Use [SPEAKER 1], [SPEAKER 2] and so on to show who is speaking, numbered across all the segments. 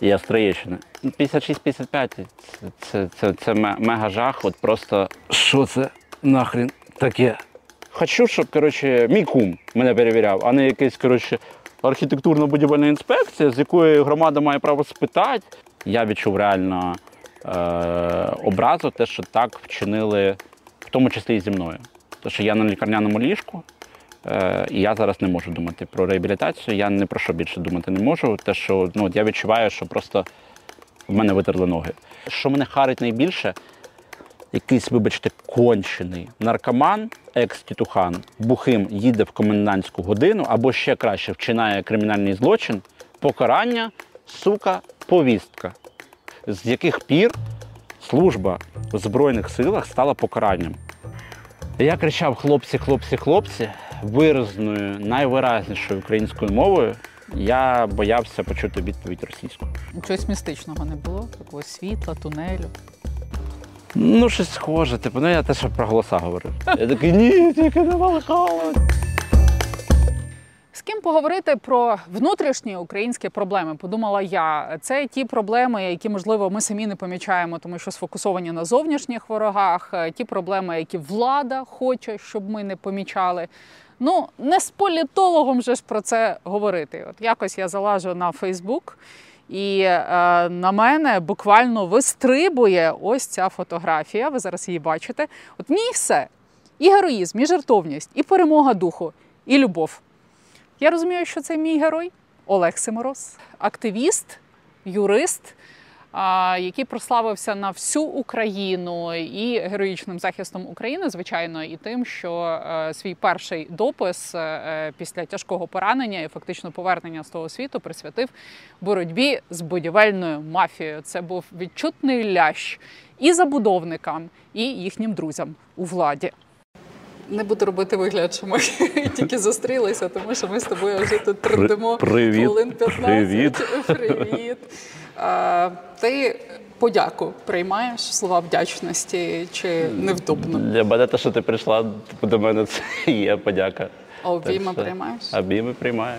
[SPEAKER 1] Я з Троєщини. Ну, 56-55 це, це, це, це мега жах. От просто що це нахрін таке? Хочу, щоб коротше, мій кум мене перевіряв, а не якийсь коротше, архітектурно-будівельна інспекція, з якої громада має право спитати. Я відчув реально е, образу, те, що так вчинили, в тому числі і зі мною. Тому що я на лікарняному ліжку, І я зараз не можу думати про реабілітацію. Я не про що більше думати не можу. Те, що ну, я відчуваю, що просто в мене витерли ноги. Що мене харить найбільше, якийсь, вибачте, кончений наркоман, екс-тітухан, бухим їде в комендантську годину або ще краще вчинає кримінальний злочин, покарання, сука, повістка. З яких пір служба в Збройних силах стала покаранням. Я кричав хлопці, хлопці, хлопці виразною, найвиразнішою українською мовою. Я боявся почути відповідь російською.
[SPEAKER 2] Чогось містичного не було, такого світла, тунелю.
[SPEAKER 1] Ну, щось схоже, типу, ну я що про голоса говорив. Я такий, ні, тільки не Валхала.
[SPEAKER 2] З ким поговорити про внутрішні українські проблеми? Подумала я. Це ті проблеми, які можливо ми самі не помічаємо, тому що сфокусовані на зовнішніх ворогах. е, Ті проблеми, які влада хоче, щоб ми не помічали. Ну не з політологом же ж про це говорити. От якось я залажу на Фейсбук. І е, на мене буквально вистрибує ось ця фотографія. Ви зараз її бачите. От в ній все: і героїзм, і жертовність, і перемога духу, і любов. Я розумію, що це мій герой Олег Симороз, активіст, юрист, який прославився на всю Україну і героїчним захистом України, звичайно, і тим, що е, свій перший допис е, після тяжкого поранення і фактично повернення з того світу присвятив боротьбі з будівельною мафією. Це був відчутний лящ і забудовникам, і їхнім друзям у владі. Не буду робити вигляд, що ми тільки зустрілися, тому що ми з тобою вже тут трудимо хвилин 15.
[SPEAKER 1] привіт.
[SPEAKER 2] Привіт. А, ти подяку приймаєш слова вдячності чи невдобно?
[SPEAKER 1] Для мене те, що ти прийшла типу, до мене, це є подяка.
[SPEAKER 2] А обійми приймаєш?
[SPEAKER 1] Обійми приймаю.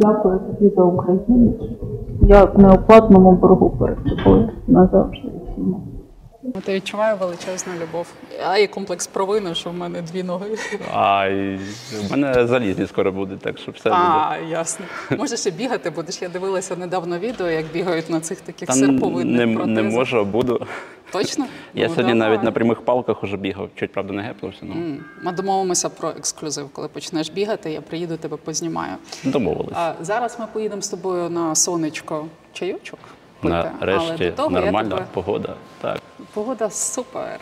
[SPEAKER 3] Дякую тобі за Україну. Я в неоплатному боргу перед тобою назавжди всіма.
[SPEAKER 2] Ти відчуваю величезну любов. А і комплекс провини, що в мене дві ноги.
[SPEAKER 1] А і в мене залізні скоро буде, так що все буде.
[SPEAKER 2] Ясно. Може ще бігати будеш. Я дивилася недавно відео, як бігають на цих таких
[SPEAKER 1] Та
[SPEAKER 2] серповидних
[SPEAKER 1] не, не можу, буду.
[SPEAKER 2] Точно?
[SPEAKER 1] Я
[SPEAKER 2] Ну,
[SPEAKER 1] сьогодні навіть на прямих палках уже бігав, чуть правда не гепнувся, ну
[SPEAKER 2] Ми домовимося про ексклюзив. Коли почнеш бігати, я приїду тебе познімаю.
[SPEAKER 1] домовились.
[SPEAKER 2] А зараз ми поїдемо з тобою на сонечко чайочок. Але
[SPEAKER 1] Нарешті
[SPEAKER 2] до того
[SPEAKER 1] нормальна
[SPEAKER 2] тебе...
[SPEAKER 1] погода. Так.
[SPEAKER 2] Погода супер.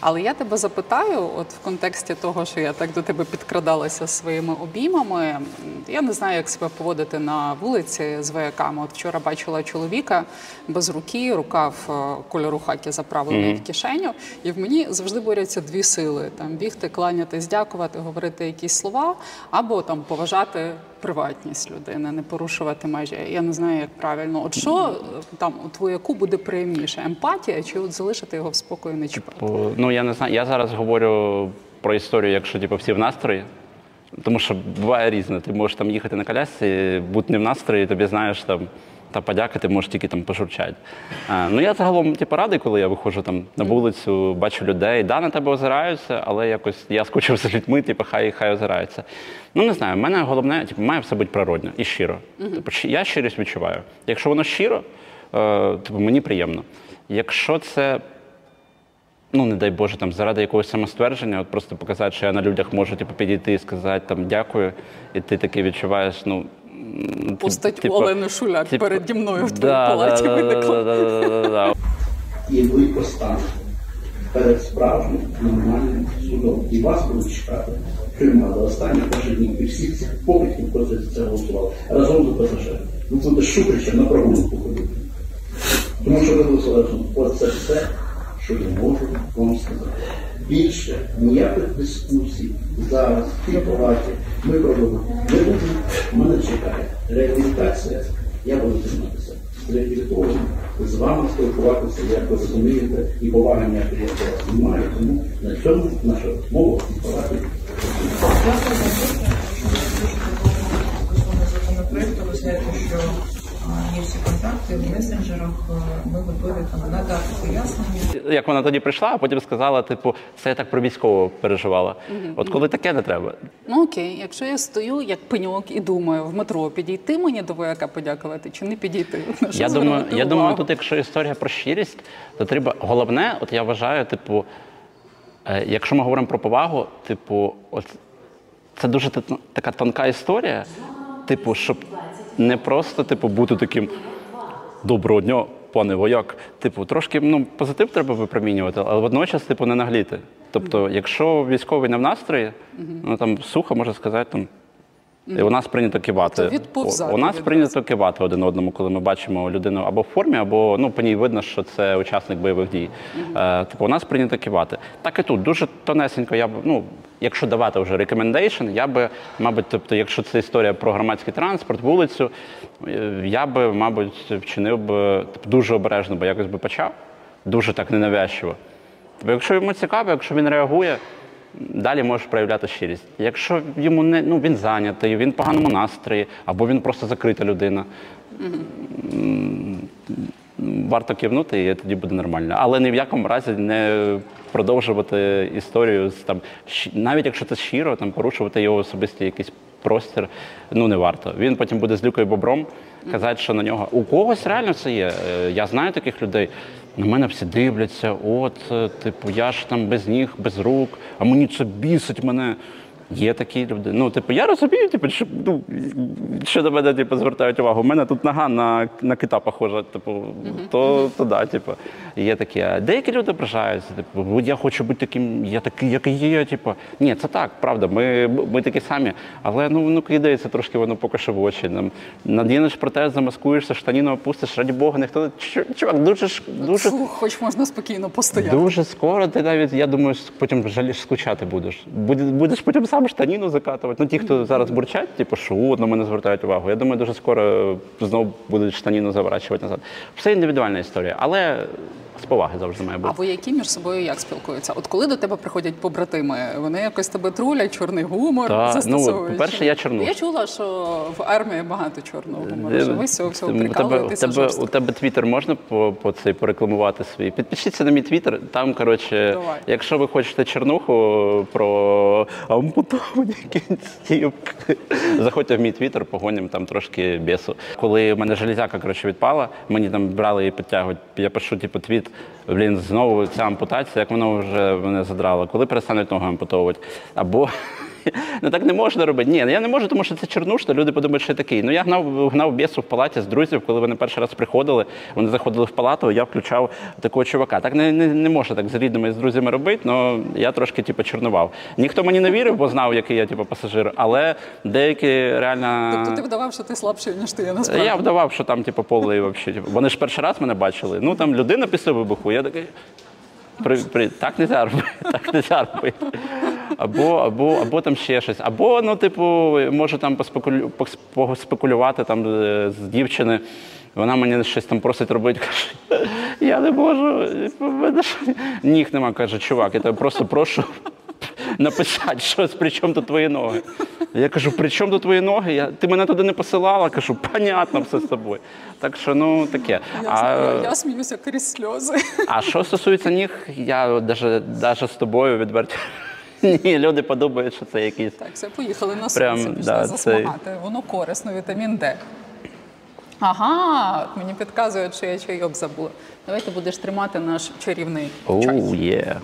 [SPEAKER 2] Але я тебе запитаю, от в контексті того, що я так до тебе підкрадалася своїми обіймами. Я не знаю, як себе поводити на вулиці з вояками. От вчора бачила чоловіка без руки, рукав е, кольору хакі заправлений в кишеню, і в мені завжди борються дві сили: там бігти, кланятись, дякувати, говорити якісь слова, або там поважати приватність людини, не порушувати межі. Я не знаю, як правильно. От що е, там у твояку буде приємніше? Емпатія чи от залишити його в спокою не чіпати?
[SPEAKER 1] Бо, ну я не знаю. Я зараз говорю про історію, якщо типу, всі в настрої. Тому що буває різне. Ти можеш там їхати на колясці, бути не в настрої, тобі знаєш там. Та подяка, ти можеш тільки там пожурчати. Ну я загалом типу, радий, коли я виходжу там на вулицю, бачу людей. Да, на тебе озираються, але якось я скучив за людьми, типу, хай хай озираються. Ну не знаю, в мене головне, типу, має все бути природньо і щиро. Типу, я щирість відчуваю. Якщо воно щиро, е, типу, мені приємно. Якщо це ну не дай Боже, там заради якогось самоствердження, от просто показати, що я на людях можу типу, підійти і сказати там дякую, і ти таки відчуваєш, ну.
[SPEAKER 2] Постать
[SPEAKER 1] типу,
[SPEAKER 2] Олени Шуляк
[SPEAKER 1] типу,
[SPEAKER 2] переді мною в твоїй
[SPEAKER 1] да,
[SPEAKER 2] палаті
[SPEAKER 1] да,
[SPEAKER 2] виникла.
[SPEAKER 1] да, да, да, да, да.
[SPEAKER 4] і ви постанете перед справжнім нормальним судом. І вас будуть чекати до останніх ваших. І всіх цих покидьків, хто за це голосував, разом з ПСЖ. Ви будете Шуфричем на прогулку ходити. Тому що ви голосували. Оце все, що я можу вам сказати. Більше ніяких дискусій зараз в цій палаті ми проводимо. Не мене чекає. Реабілітація, я буду триматися. Реабілітованим з вами спілкуватися, як ви розумієте, і поваги ніякої я немає. Тому на цьому наша розмова і поваги.
[SPEAKER 5] законопроекту ви знаєте, що є всі контакти в месенджерах. Ми готові там надати пояснення.
[SPEAKER 1] Як вона тоді прийшла, а потім сказала, типу, це я так про військового переживала. От коли таке не треба.
[SPEAKER 2] Ну окей, якщо я стою як пеньок і думаю в метро, підійти мені до вояка подякувати чи не підійти? Що
[SPEAKER 1] Я думаю, я думаю, тут, якщо історія про щирість, то треба головне, от я вважаю, типу, е, якщо ми говоримо про повагу, типу, от це дуже така тонка історія, типу, щоб не просто типу, бути таким доброго дня, пане вояк. Типу, трошки ну, позитив треба випромінювати, але водночас, типу, не нагліти. Тобто, якщо військовий не в настрої, ну там сухо може сказати там. І у нас прийнято кивати.
[SPEAKER 2] Тобто
[SPEAKER 1] У- нас прийнято кивати один одному, коли ми бачимо людину або в формі, або ну по ній видно, що це учасник бойових дій. Е, типу, у нас прийнято кивати. Так і тут дуже тонесенько. Я б ну, якщо давати вже recommendation, я би, мабуть, тобто, якщо це історія про громадський транспорт, вулицю, е, я би, мабуть, вчинив би типу, дуже обережно, бо якось би почав, дуже так ненавязчиво. Тобто, якщо йому цікаво, якщо він реагує, далі можеш проявляти щирість. Якщо йому не ну він зайнятий, він в поганому настрої, або він просто закрита людина. Варто кивнути, і тоді буде нормально. Але ні в якому разі не продовжувати історію з там, навіть якщо це щиро, там порушувати його особистий якийсь простір, ну не варто. Він потім буде з люкою бобром казати, що на нього у когось реально це є. Е, Я знаю таких людей. На мене всі дивляться, от, е, типу, я ж там без ніг, без рук, а мені це бісить мене. Є такі люди. Ну, типу, я розумію, типу, що, ну, що до мене типу, звертають увагу. У мене тут нога на, на кита похожа, типу, то, то да, типу, є такі. А деякі люди ображаються, типу, я хочу бути таким, я такий, який є. Типу. Ні, це так, правда, ми, ми такі самі. Але ну, ну кидається трошки воно поки що в очі. Нам, надінеш протез, замаскуєшся, штаніну опустиш, раді Бога, ніхто. Чу- Чувак, дуже, ж- дуже
[SPEAKER 2] хоч можна спокійно постояти.
[SPEAKER 1] Дуже скоро ти навіть, я думаю, потім жаліш скучати будеш. Будеш потім сам штаніну закатувати. Ну, ті, хто зараз бурчать, типу, що на мене звертають увагу. Я думаю, дуже скоро знову будуть штаніну заворачувати назад. Все індивідуальна історія, але з поваги завжди має
[SPEAKER 2] А
[SPEAKER 1] бути.
[SPEAKER 2] вояки між собою як спілкуються? От коли до тебе приходять побратими, вони якось тебе трулять, чорний гумор
[SPEAKER 1] Та, ну,
[SPEAKER 2] застосовують?
[SPEAKER 1] по-перше, я чорнуш.
[SPEAKER 2] Я чула, що в армії багато чорного гумору. Що ви з цього всього
[SPEAKER 1] у у
[SPEAKER 2] прикалуєтеся
[SPEAKER 1] тебе, у тебе твіттер можна по, по цей порекламувати свій? Підпишіться на мій твіттер. Там, коротше,
[SPEAKER 2] Давай.
[SPEAKER 1] якщо ви хочете чернуху про ампутовані кінців, заходьте в мій твіттер, погонім там трошки бісу. Коли в мене железяка коротше, відпала, мені там брали і підтягують. Я пишу, типу, твіт, блін, знову ця ампутація, як воно вже мене задрало. Коли перестануть ногу ампутовувати? Або Ну так не можна робити. Ні, я не можу, тому що це чернушно, люди подумають, що я такий. Ну я гнав, гнав бісу в палаті з друзів, коли вони перший раз приходили, вони заходили в палату, я включав такого чувака. Так не, не, не можна так з рідними і з друзями робити, але я трошки типу, чорнував. Ніхто мені не вірив, бо знав, який я типу, пасажир, але деякі реально.
[SPEAKER 2] Тобто ти вдавав, що ти слабший, ніж ти є насправді.
[SPEAKER 1] Я вдавав, що там, типу, поле і взагалі. Типу. Вони ж перший раз мене бачили. Ну там людина після вибуху. Я такий. При, при, так не робити, так не робити. Або, або, або там ще щось. Або, ну, типу, може там поспекулю, пос- поспекулювати там е, з дівчини. Вона мені щось там просить робити, каже, я не можу. мене Ніг нема, каже, чувак, я тебе просто прошу написати щось, при чому тут твої ноги. Я кажу, при чому тут твої ноги? Я, ти мене туди не посилала, кажу, понятно все з тобою. Так що, ну таке.
[SPEAKER 2] Я,
[SPEAKER 1] А,
[SPEAKER 2] я, я сміюся крізь сльози.
[SPEAKER 1] а що стосується ніг, я навіть, з тобою відверто. Ні, люди подумають, що це якісь.
[SPEAKER 2] Так, все, поїхали на
[SPEAKER 1] Прям,
[SPEAKER 2] сонце, пішли
[SPEAKER 1] да,
[SPEAKER 2] засмагати. Воно корисно, вітамін Д. Ага, мені підказують, що я чайок забула. Давай ти будеш тримати наш чарівний чай.
[SPEAKER 1] Є.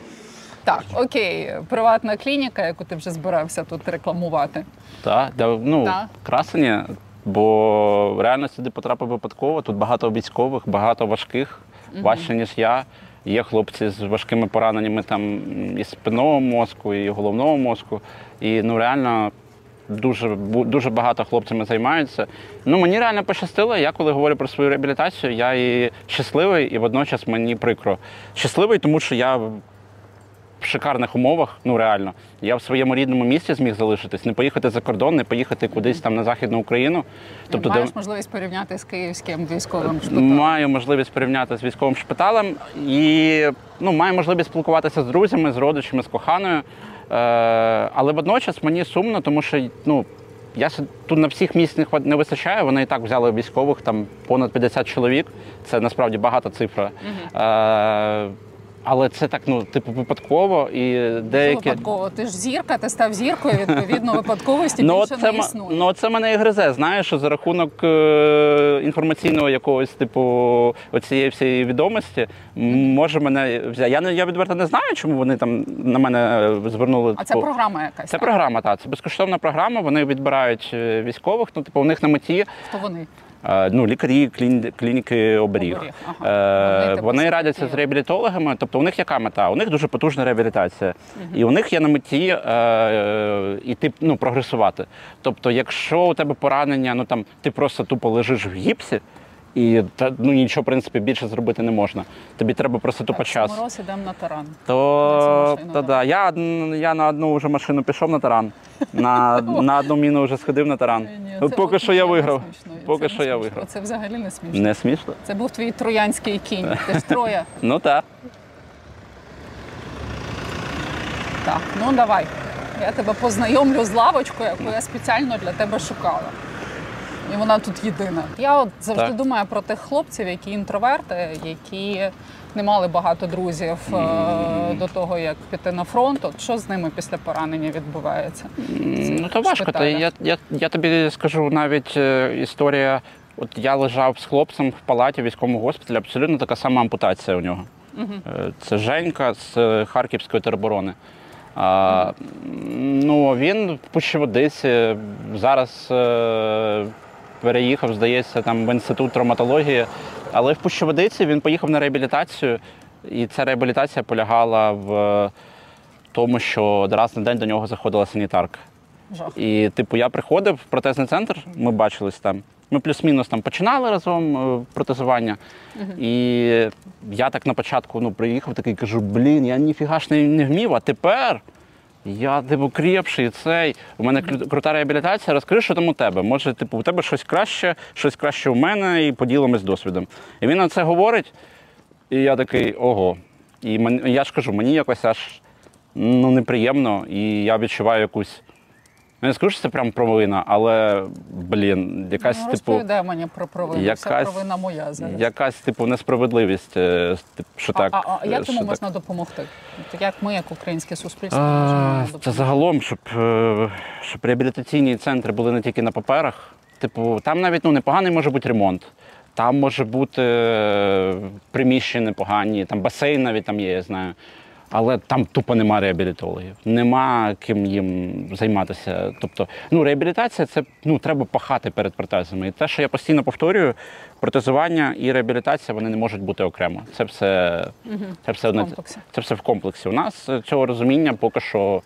[SPEAKER 2] Так, окей, приватна клініка, яку ти вже збирався тут рекламувати.
[SPEAKER 1] Так, да, ну,
[SPEAKER 2] Так.
[SPEAKER 1] красені, бо реально сюди потрапив випадково. Тут багато військових, багато важких, важче, ніж я. Є хлопці з важкими пораненнями там і спинного мозку, і головного мозку. І ну реально дуже, дуже багато хлопцями займаються. Ну мені реально пощастило. Я коли говорю про свою реабілітацію, я і щасливий, і водночас мені прикро. Щасливий, тому що я шикарних умовах. Ну реально, я в своєму рідному місті зміг залишитись, не поїхати за кордон, не поїхати кудись там на західну Україну. Тобто, де-
[SPEAKER 2] маєш можливість порівняти з київським військовим шпиталем.
[SPEAKER 1] Маю можливість порівняти з військовим шпиталем і ну, маю можливість спілкуватися з друзями, з родичами, з коханою. Е, але водночас мені сумно, тому що ну, я тут на всіх місць не вистачає. Вони і так взяли військових там понад 50 чоловік. Це насправді багата цифра. Е, але це так, ну, типу, випадково і
[SPEAKER 2] Це
[SPEAKER 1] деякі.
[SPEAKER 2] Випадково. Ти ж зірка, ти став зіркою, відповідно, випадковості
[SPEAKER 1] Ну,
[SPEAKER 2] більше
[SPEAKER 1] це,
[SPEAKER 2] не
[SPEAKER 1] м-
[SPEAKER 2] існує.
[SPEAKER 1] ну, це мене і гризе, знаєш, що за рахунок е, інформаційного якогось типу оцієї всієї відомості може мене взяти. Я не я відверто не знаю, чому вони там на мене е, звернули.
[SPEAKER 2] а це
[SPEAKER 1] типу,
[SPEAKER 2] програма якась.
[SPEAKER 1] це
[SPEAKER 2] так?
[SPEAKER 1] програма, так. Це безкоштовна програма. Вони відбирають е, військових. Ну, типу, у них на меті
[SPEAKER 2] Хто вони?
[SPEAKER 1] Ну, лікарі клін- клініки оберіг.
[SPEAKER 2] Оберіг, ага.
[SPEAKER 1] Е,
[SPEAKER 2] Вони, типу,
[SPEAKER 1] Вони радяться з реабілітологами. Тобто, у них яка мета? У них дуже потужна реабілітація. І у них є на меті е, іти ну, прогресувати. Тобто, якщо у тебе поранення, ну там ти просто тупо лежиш в гіпсі. І та, ну, нічого, в принципі, більше зробити не можна. Тобі треба просто тупо час.
[SPEAKER 2] Мороз ідемо на таран.
[SPEAKER 1] То,
[SPEAKER 2] машину, да.
[SPEAKER 1] я, я на одну вже машину пішов на таран. На, на одну міну вже сходив на таран. Ну, поки що я виграв. Поки
[SPEAKER 2] Це
[SPEAKER 1] що я виграв.
[SPEAKER 2] Це взагалі не смішно.
[SPEAKER 1] Не смішно?
[SPEAKER 2] Це був твій троянський кінь. Ти ж троя.
[SPEAKER 1] Ну так.
[SPEAKER 2] Так, ну давай. Я тебе познайомлю з лавочкою, яку я спеціально для тебе шукала. І вона тут єдина. Я от завжди
[SPEAKER 1] Так.
[SPEAKER 2] думаю про тих хлопців, які інтроверти, які не мали багато друзів е, до того, як піти на фронт. От що з ними після поранення відбувається?
[SPEAKER 1] Ну то важко. Та я, я, я тобі скажу навіть е, історія. От я лежав з хлопцем в палаті військовому госпіталі, абсолютно така сама ампутація у нього. Е, Це Женька з Харківської тероборони. А, ну, він в Пущеводиці зараз е, переїхав, здається, там в інститут травматології. Але в Пущеводиці він поїхав на реабілітацію, і ця реабілітація полягала в тому, що раз на день до нього заходила санітарка.
[SPEAKER 2] Жах.
[SPEAKER 1] І, типу, я приходив в протезний центр, ми бачились там. Ми плюс-мінус там починали разом е, протезування. І я так на початку ну, приїхав, такий кажу: блін, я ніфіга ж не, не вмів, а тепер я типу кріпший цей. У мене крута реабілітація. Розкажи, що там у тебе. Може, типу, у тебе щось краще, щось краще у мене, і поділимось досвідом. І він на це говорить, і я такий ого. І мен, я ж кажу, мені якось аж ну, неприємно, і я відчуваю якусь. Я не скажу, що це прям провина, але блін, якась
[SPEAKER 2] ну,
[SPEAKER 1] типу,
[SPEAKER 2] розповідай мені про провину. Вся
[SPEAKER 1] якась-
[SPEAKER 2] провина моя зараз.
[SPEAKER 1] якась типу несправедливість, е, що
[SPEAKER 2] А,
[SPEAKER 1] так.
[SPEAKER 2] а, а як
[SPEAKER 1] що
[SPEAKER 2] йому
[SPEAKER 1] так.
[SPEAKER 2] можна допомогти? Як ми, як українське суспільство,
[SPEAKER 1] А,
[SPEAKER 2] можемо
[SPEAKER 1] Це загалом, щоб, е, щоб реабілітаційні центри були не тільки на паперах. Типу, там навіть ну, непоганий може бути ремонт. Там може бути е, приміщення непогані, там басейн навіть там є, я знаю. Але там тупо нема реабілітологів, нема ким їм займатися. Тобто, ну реабілітація це ну треба пахати перед протезами. І те, що я постійно повторюю, протезування і реабілітація вони не можуть бути окремо. Це все, це все
[SPEAKER 2] В
[SPEAKER 1] одне.
[SPEAKER 2] комплексі.
[SPEAKER 1] Це все в комплексі. У нас е, цього розуміння поки що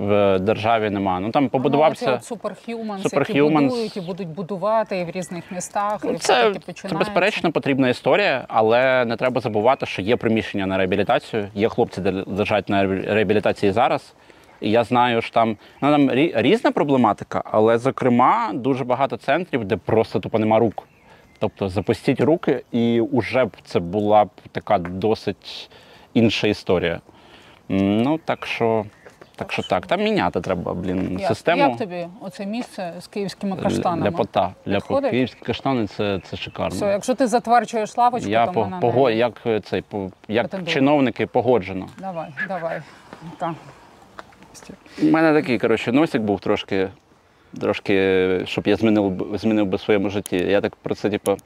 [SPEAKER 1] в державі немає. Ну там
[SPEAKER 2] Ну,
[SPEAKER 1] побудувався.
[SPEAKER 2] от Superhumans, які будують і будуть будувати і в різних містах.
[SPEAKER 1] Ну,
[SPEAKER 2] і
[SPEAKER 1] Це, це безперечно потрібна історія, але не треба забувати, що є приміщення на реабілітацію. Є хлопці, де лежать на реабілітації зараз. І я знаю, що там, ну, там різна проблематика, але зокрема дуже багато центрів, де просто тупо нема рук. Тобто запустіть руки, і вже б це була б така досить інша історія. Ну так що, так що так, там міняти треба, блін,
[SPEAKER 2] Як,
[SPEAKER 1] систему.
[SPEAKER 2] як тобі оце місце з київськими каштанами?
[SPEAKER 1] Ляпота. Ляпо. Київські каштани це, це шикарно.
[SPEAKER 2] Все, якщо ти затверджуєш лавочку,
[SPEAKER 1] Я
[SPEAKER 2] то
[SPEAKER 1] по,
[SPEAKER 2] мене
[SPEAKER 1] пого,
[SPEAKER 2] не...
[SPEAKER 1] як цей по як чиновники погоджено.
[SPEAKER 2] Давай, давай. Так.
[SPEAKER 1] У мене такий коротше носик був трошки, трошки, щоб я змінив змінив би в своєму житті. Я так про це, типу,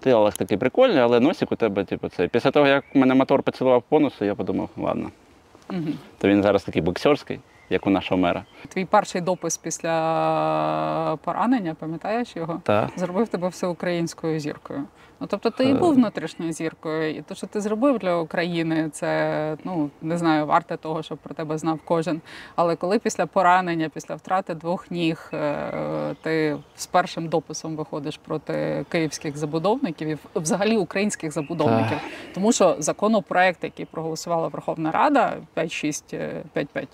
[SPEAKER 1] ти Олег такий прикольний, але носик у тебе, типу, цей. Після того, як мене мотор поцілував по носу, я подумав, ладно. То він зараз такий боксерський, як у нашого мера.
[SPEAKER 2] Твій перший допис після поранення, пам'ятаєш його?
[SPEAKER 1] Так.
[SPEAKER 2] Зробив тебе всеукраїнською зіркою. Ну, тобто ти і був внутрішньою зіркою, і те, що ти зробив для України, це ну не знаю, варте того, щоб про тебе знав кожен. Але коли після поранення, після втрати двох ніг, е, ти з першим дописом виходиш проти київських забудовників і взагалі українських забудовників, тому що законопроект, який проголосувала Верховна Рада 5.6.5.5,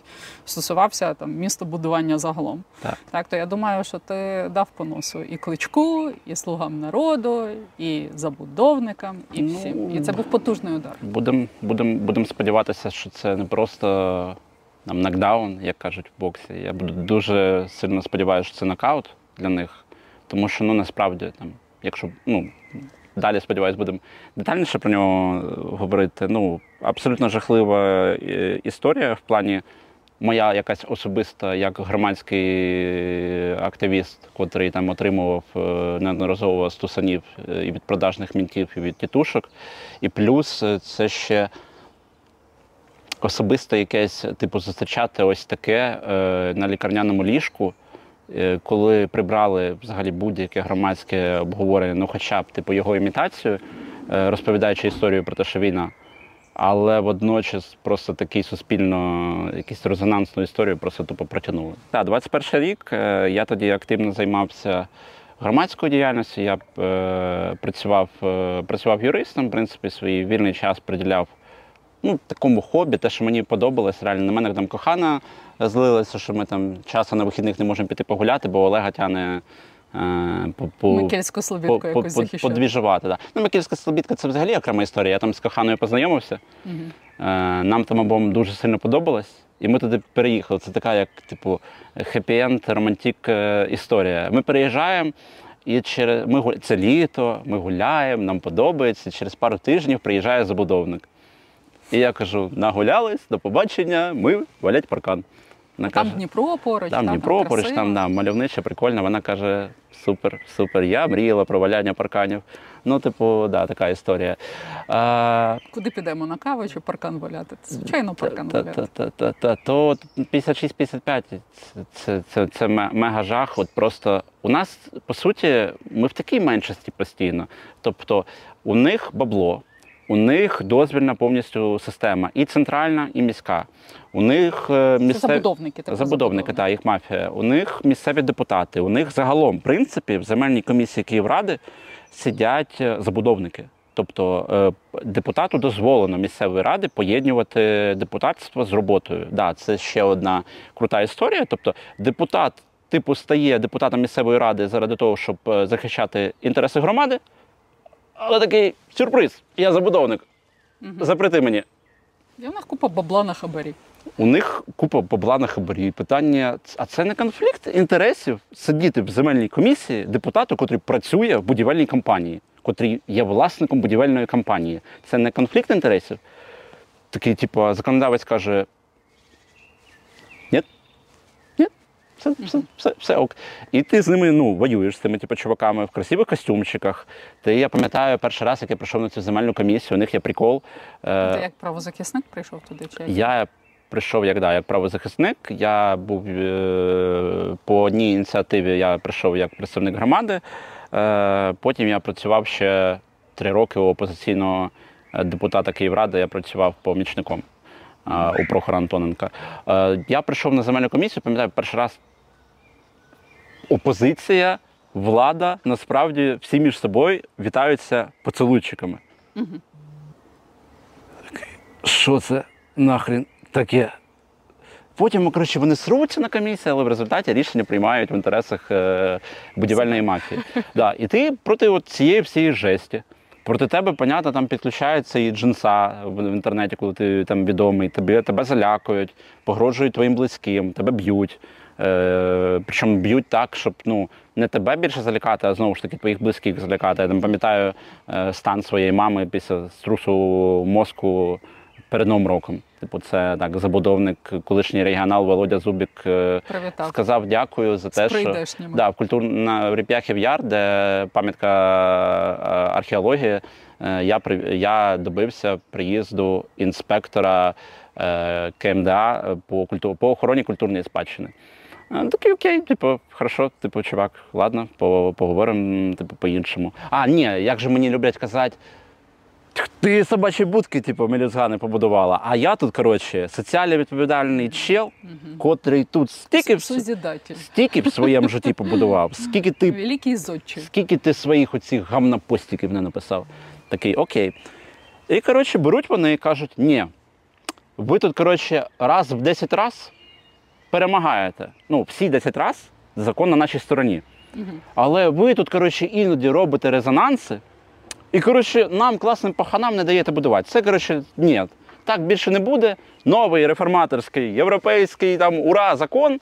[SPEAKER 2] стосувався там містобудування загалом.
[SPEAKER 1] Так.
[SPEAKER 2] Так, то я думаю, що ти дав по носу і кличку, і слугам народу, і забудовникам, і
[SPEAKER 1] Ну,
[SPEAKER 2] всім. І це був потужний удар.
[SPEAKER 1] Будемо будем, будем сподіватися, що це не просто там, нокдаун, як кажуть в боксі. Я буду дуже сильно сподіваюся, що це нокаут для них. Тому що ну насправді там, якщо ну. Далі, сподіваюся, будемо детальніше про нього говорити. Ну, абсолютно жахлива е, історія в плані моя якась особиста, як громадський активіст, котрий там отримував е, неодноразово стусанів е, і від продажних мінтів, і від тітушок. І плюс е, це ще особисто якесь, типу, зустрічати ось таке е, на лікарняному ліжку. е, Коли прибрали взагалі будь-яке громадське обговорення, ну хоча б типу його імітацію, е, розповідаючи історію про те, що війна, але водночас просто такий суспільно, якусь резонансну історію просто тупо протягнули. Так, 21 рік е, я тоді активно займався громадською діяльністю. Я е, працював, е, працював юристом, в принципі, свій вільний час приділяв ну, такому хобі, те, що мені подобалось. Реально на мене там кохана злилася, що ми там часу на вихідних не можемо піти погуляти, бо Олега тяне. Е, По, по,
[SPEAKER 2] Микільську слобідку
[SPEAKER 1] по-
[SPEAKER 2] якусь захищати.
[SPEAKER 1] подвіжувати. Да. Ну, Микільська слобідка це взагалі окрема історія. Я там з коханою познайомився. Е, Нам там обом дуже сильно подобалось. І ми туди переїхали. Це така, як типу, хеппі-енд, романтик е, історія. Ми переїжджаємо, і через ми це літо, ми гуляємо, нам подобається. І через пару тижнів приїжджає забудовник. І я кажу: нагулялись, до побачення, ми валять паркан. Вона
[SPEAKER 2] Там
[SPEAKER 1] каже,
[SPEAKER 2] Дніпро поруч,
[SPEAKER 1] там Дніпро поруч, там да, мальовниче, прикольно. Вона каже: супер, супер. Я мріяла про валяння парканів. Ну, типу, да, така історія. А,
[SPEAKER 2] Куди підемо на каву чи паркан валяти? Звичайно, паркан
[SPEAKER 1] та,
[SPEAKER 2] валяти.
[SPEAKER 1] та, та, та, та, то 56-55 це, це, це, це мега жах. От просто у нас, по суті, ми в такій меншості постійно. Тобто, у них бабло, у них дозвільна повністю система, і центральна, і міська. У них е, місцеві...
[SPEAKER 2] забудовники. типу
[SPEAKER 1] Забудовники, так, їх мафія. У них місцеві депутати. У них загалом, в принципі, в земельній комісії Київради сидять е, забудовники. Тобто е, депутату дозволено місцевої ради поєднувати депутатство з роботою. Да, це ще одна крута історія. Тобто, депутат, типу, стає депутатом місцевої ради заради того, щоб захищати інтереси громади. Але такий сюрприз. Я забудовник. Запрети мені.
[SPEAKER 2] І в них купа бабла на хабарі.
[SPEAKER 1] У них купа бабла на хабарі. Питання: а це не конфлікт інтересів сидіти в земельній комісії депутату, котрий працює в будівельній компанії, котрий є власником будівельної компанії. Це не конфлікт інтересів. Такий, типу, законодавець каже: Ні, ні, все, все, все, все ок. І ти з ними ну, воюєш з тими типу, чуваками в красивих костюмчиках. Ти, я пам'ятаю, перший раз, як я прийшов на цю земельну комісію, у них є прикол. е,
[SPEAKER 2] Ти як правозахисник прийшов туди? Чи
[SPEAKER 1] я прийшов як, да, як правозахисник. Я був е, по одній ініціативі, я прийшов як представник громади. Е, потім я працював ще три роки у опозиційного е, депутата Київради, я працював помічником е, у Прохора Антоненка. Я прийшов на земельну комісію, пам'ятаю, перший раз опозиція, влада, насправді всі між собою вітаються поцілуйчиками. що це нахрен таке? Потім, коротше, вони сруться на комісії, але в результаті рішення приймають в інтересах е, будівельної мафії. Да, і ти проти от цієї всієї жесті. Проти тебе, понятно, там підключаються і джинса в, в інтернеті, коли ти там відомий, тебе, тебе залякують, погрожують твоїм близьким, тебе б'ють. Е, причому б'ють так, щоб ну, не тебе більше залякати, а знову ж таки твоїх близьких залякати. Я там пам'ятаю е, стан своєї мами після струсу мозку перед Новим роком. Типу, це так, забудовник, колишній регіонал Володя Зубік е,
[SPEAKER 2] Привітав.
[SPEAKER 1] сказав дякую за те, що да, в культур... на в Ріп'яхів Яр, де пам'ятка археології, я, при... я добився приїзду інспектора КМДА по, культу... по охороні культурної спадщини. Такий окей, типу, хорошо, типу, чувак, ладно, поговоримо, типу, по-іншому. А, ні, як же мені люблять казати. Ти собачі будки, типу, мелюзгани побудувала. А я тут, коротше, соціально відповідальний чел, котрий тут стільки, в- стільки в своєму житті побудував, скільки ти
[SPEAKER 2] Великий зодчий.
[SPEAKER 1] скільки ти своїх оцих гамнапостіків не написав. Такий, окей. І, коротше, беруть вони і кажуть, ні, ви тут, коротше, раз в 10 раз перемагаєте. Ну, всі 10 раз закон на нашій стороні. Але ви тут, коротше, іноді робите резонанси, і, коротше, нам, класним паханам, не даєте будувати. Це, коротше, ні. Так більше не буде. Новий реформаторський, європейський там ура, закон.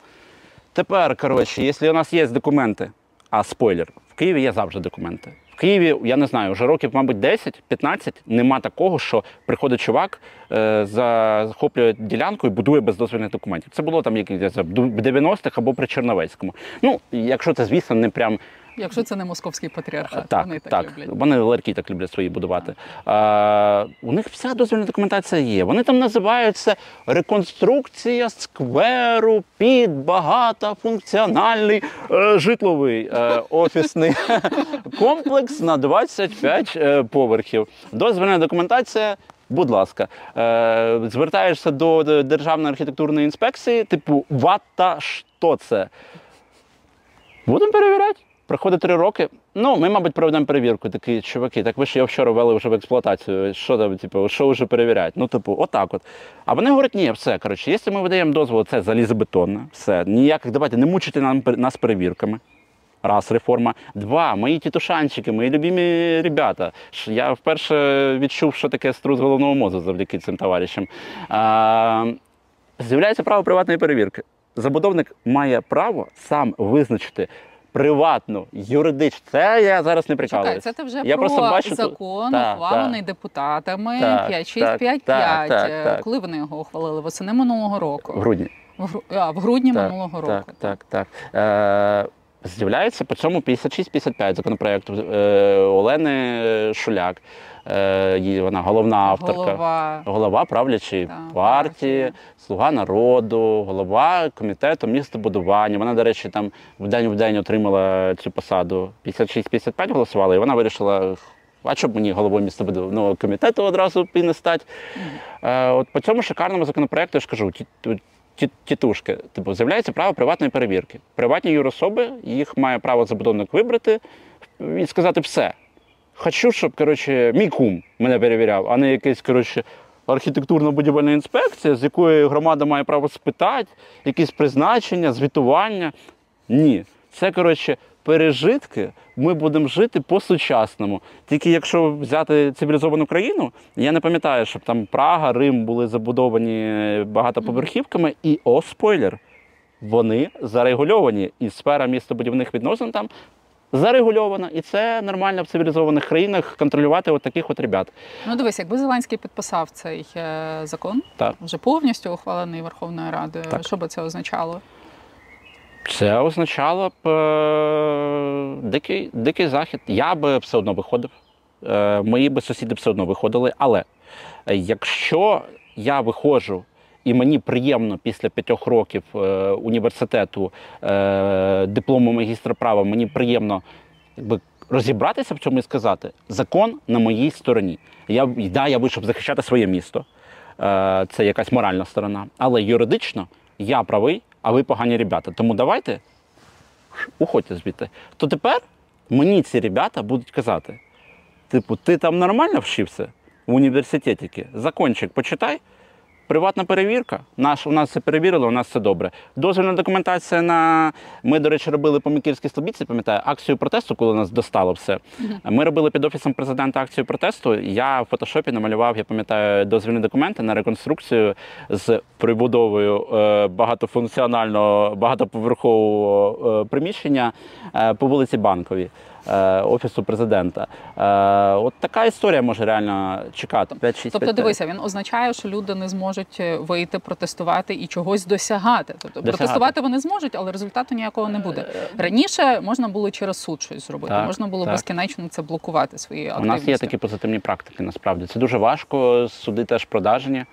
[SPEAKER 1] Тепер, коротше, якщо у нас є документи, а спойлер, в Києві є завжди документи. Києві, я не знаю, вже років, мабуть, 10-15 нема такого, що приходить чувак, е, захоплює ділянку і будує без дозвільних документів. Це було там якісь в 90-х або при Черновецькому. Ну, якщо це, звісно, не прям
[SPEAKER 2] Якщо це не московський патріархат,
[SPEAKER 1] так,
[SPEAKER 2] вони так,
[SPEAKER 1] так.
[SPEAKER 2] люблять.
[SPEAKER 1] Вони ларьки так люблять свої будувати. А, у них вся дозвільна документація є. Вони там називаються реконструкція скверу під багатофункціональний е, житловий е, офісний комплекс на 25 е, поверхів. Дозвільна документація. Будь ласка, е, звертаєшся до Державної архітектурної інспекції, типу, вата, що це? Будемо перевіряти. Проходить три роки. Ну, ми, мабуть, проведемо перевірку. Такі чуваки, так ви ж його вчора ввели вже в експлуатацію. Що там, типу, що вже перевіряють? Ну, типу, отак от. А вони говорять, ні, все. Коротше, якщо ми видаємо дозвол, це залізобетонне, все. Ніяких, давайте, не мучайте нам, нас перевірками. Раз, реформа. Два, мої тітушанчики, мої любимі ребята. Я вперше відчув, що таке струс головного мозку завдяки цим товаришам. А, з'являється право приватної перевірки. Забудовник має право сам визначити приватну, юридичну. Це я зараз не прикалуюсь.
[SPEAKER 2] Це ти вже
[SPEAKER 1] я
[SPEAKER 2] про
[SPEAKER 1] просто бачу,
[SPEAKER 2] закон,
[SPEAKER 1] Так,
[SPEAKER 2] ухвалений
[SPEAKER 1] так.
[SPEAKER 2] депутатами
[SPEAKER 1] Так,
[SPEAKER 2] 5655.
[SPEAKER 1] так, так.
[SPEAKER 2] Коли вони його ухвалили? Восени минулого року.
[SPEAKER 1] в грудні.
[SPEAKER 2] В, а, в грудні
[SPEAKER 1] Так,
[SPEAKER 2] минулого
[SPEAKER 1] так,
[SPEAKER 2] року.
[SPEAKER 1] так, так. Е, з'являється по цьому 56-55 законопроекту е, Олени Шуляк. Е, вона головна авторка.
[SPEAKER 2] Голова.
[SPEAKER 1] Голова правлячої
[SPEAKER 2] Так,
[SPEAKER 1] партії,
[SPEAKER 2] партії.
[SPEAKER 1] слуга народу, голова комітету містобудування. Вона, до речі, там в день в день отримала цю посаду. 56-55 голосувала, і вона вирішила. А що б мені головою містобудівного комітету одразу і не стати? Е, от по цьому шикарному законопроекту я ж кажу, ті- ті- тітушки, типу, з'являється право приватної перевірки. Приватні юрособи, їх має право забудовник вибрати і сказати все. Хочу, щоб коротше, мій кум мене перевіряв, а не якийсь коротше, архітектурно-будівельна інспекція, з якої громада має право спитати, якісь призначення, звітування. Ні. Це, коротше, пережитки. Ми будемо жити по-сучасному. Тільки якщо взяти цивілізовану країну, я не пам'ятаю, щоб там Прага, Рим були забудовані багатоповерхівками, і о, спойлер, вони зарегульовані. І сфера містобудівних відносин там зарегульована. І це нормально в цивілізованих країнах контролювати от таких от ребят.
[SPEAKER 2] Ну дивись, якби Зеленський підписав цей е, закон,
[SPEAKER 1] Так.
[SPEAKER 2] вже повністю ухвалений Верховною Радою,
[SPEAKER 1] Так.
[SPEAKER 2] що би це означало?
[SPEAKER 1] Це означало б е, дикий, дикий захід. Я би все одно виходив. Е, мої би сусіди все одно виходили. Але якщо я виходжу і мені приємно після п'ятьох років е, університету е, диплому магістра права, мені приємно якби, розібратися в цьому і сказати, закон на моїй стороні. Я, да, я вийшов захищати своє місто. Е, це якась моральна сторона. Але юридично я правий, а ви погані ребята. Тому давайте уходьте звідти. То тепер мені ці ребята будуть казати: типу, ти там нормально вчився в університеті? Закончик, почитай. Приватна перевірка. Наш, у нас це перевірили, у нас все добре. Дозвільна документація на. Ми, до речі, робили по Микільській Слобідці, пам'ятаю, акцію протесту, коли нас достало все. Ми робили під офісом президента акцію протесту. Я в фотошопі намалював, я пам'ятаю, дозвільні документи на реконструкцію з прибудовою е, багатофункціонального, багатоповерхового е, приміщення е, по вулиці Банковій. Е, Офісу президента. Е, От така історія може реально чекати. 5-6
[SPEAKER 2] Тобто, дивися, він означає, що люди не зможуть е, вийти протестувати і чогось досягати. Тобто
[SPEAKER 1] Досягати.
[SPEAKER 2] протестувати вони зможуть, але результату ніякого не буде. Раніше можна було через суд щось зробити,
[SPEAKER 1] Так,
[SPEAKER 2] можна було
[SPEAKER 1] так.
[SPEAKER 2] безкінечно це блокувати свої
[SPEAKER 1] У нас є такі позитивні практики, насправді. Це дуже важко. Суди теж продажні.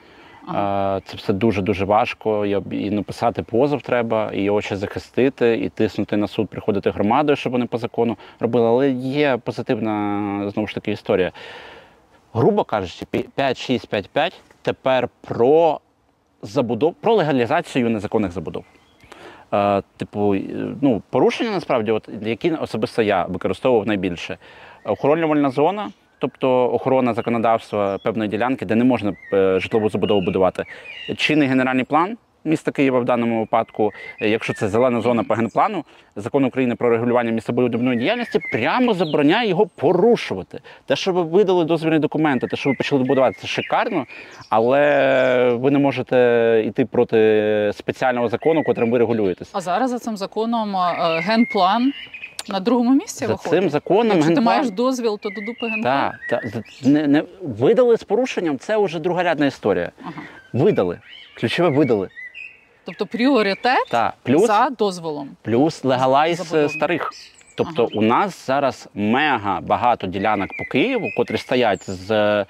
[SPEAKER 1] Це все дуже дуже важко. І, написати позов треба, і його ще захистити, і тиснути на суд, приходити громадою, щоб вони по закону робили. Але є позитивна знову ж таки історія. Грубо кажучи, 5-6-5-5 тепер про забудов, про легалізацію незаконних забудов. Типу, ну, порушення насправді, от, які особисто я використовував найбільше. Охоронювальна зона, тобто охорона законодавства певної ділянки, де не можна е, житлову забудову будувати. Чинний генеральний план міста Києва в даному випадку, якщо це зелена зона по генплану, закон України про регулювання містобудівної діяльності прямо забороняє його порушувати. Те, що ви видали дозвільні документи, те, що ви почали будувати, це шикарно, але ви не можете йти проти спеціального закону, котрим ви регулюєтесь.
[SPEAKER 2] А зараз за цим законом е, генплан на другому місці
[SPEAKER 1] За
[SPEAKER 2] виходить.
[SPEAKER 1] цим законом
[SPEAKER 2] Якщо ти маєш дозвіл, то до дупи генплан.
[SPEAKER 1] Так, та, не, не, видали з порушенням, це вже другорядна історія.
[SPEAKER 2] Ага.
[SPEAKER 1] Видали. Ключове видали.
[SPEAKER 2] Тобто пріоритет
[SPEAKER 1] Так. Плюс,
[SPEAKER 2] за дозволом.
[SPEAKER 1] плюс легалайз
[SPEAKER 2] Забудовник.
[SPEAKER 1] старих. Тобто
[SPEAKER 2] Ага.
[SPEAKER 1] у нас зараз мега багато ділянок по Києву, котрі стоять з е,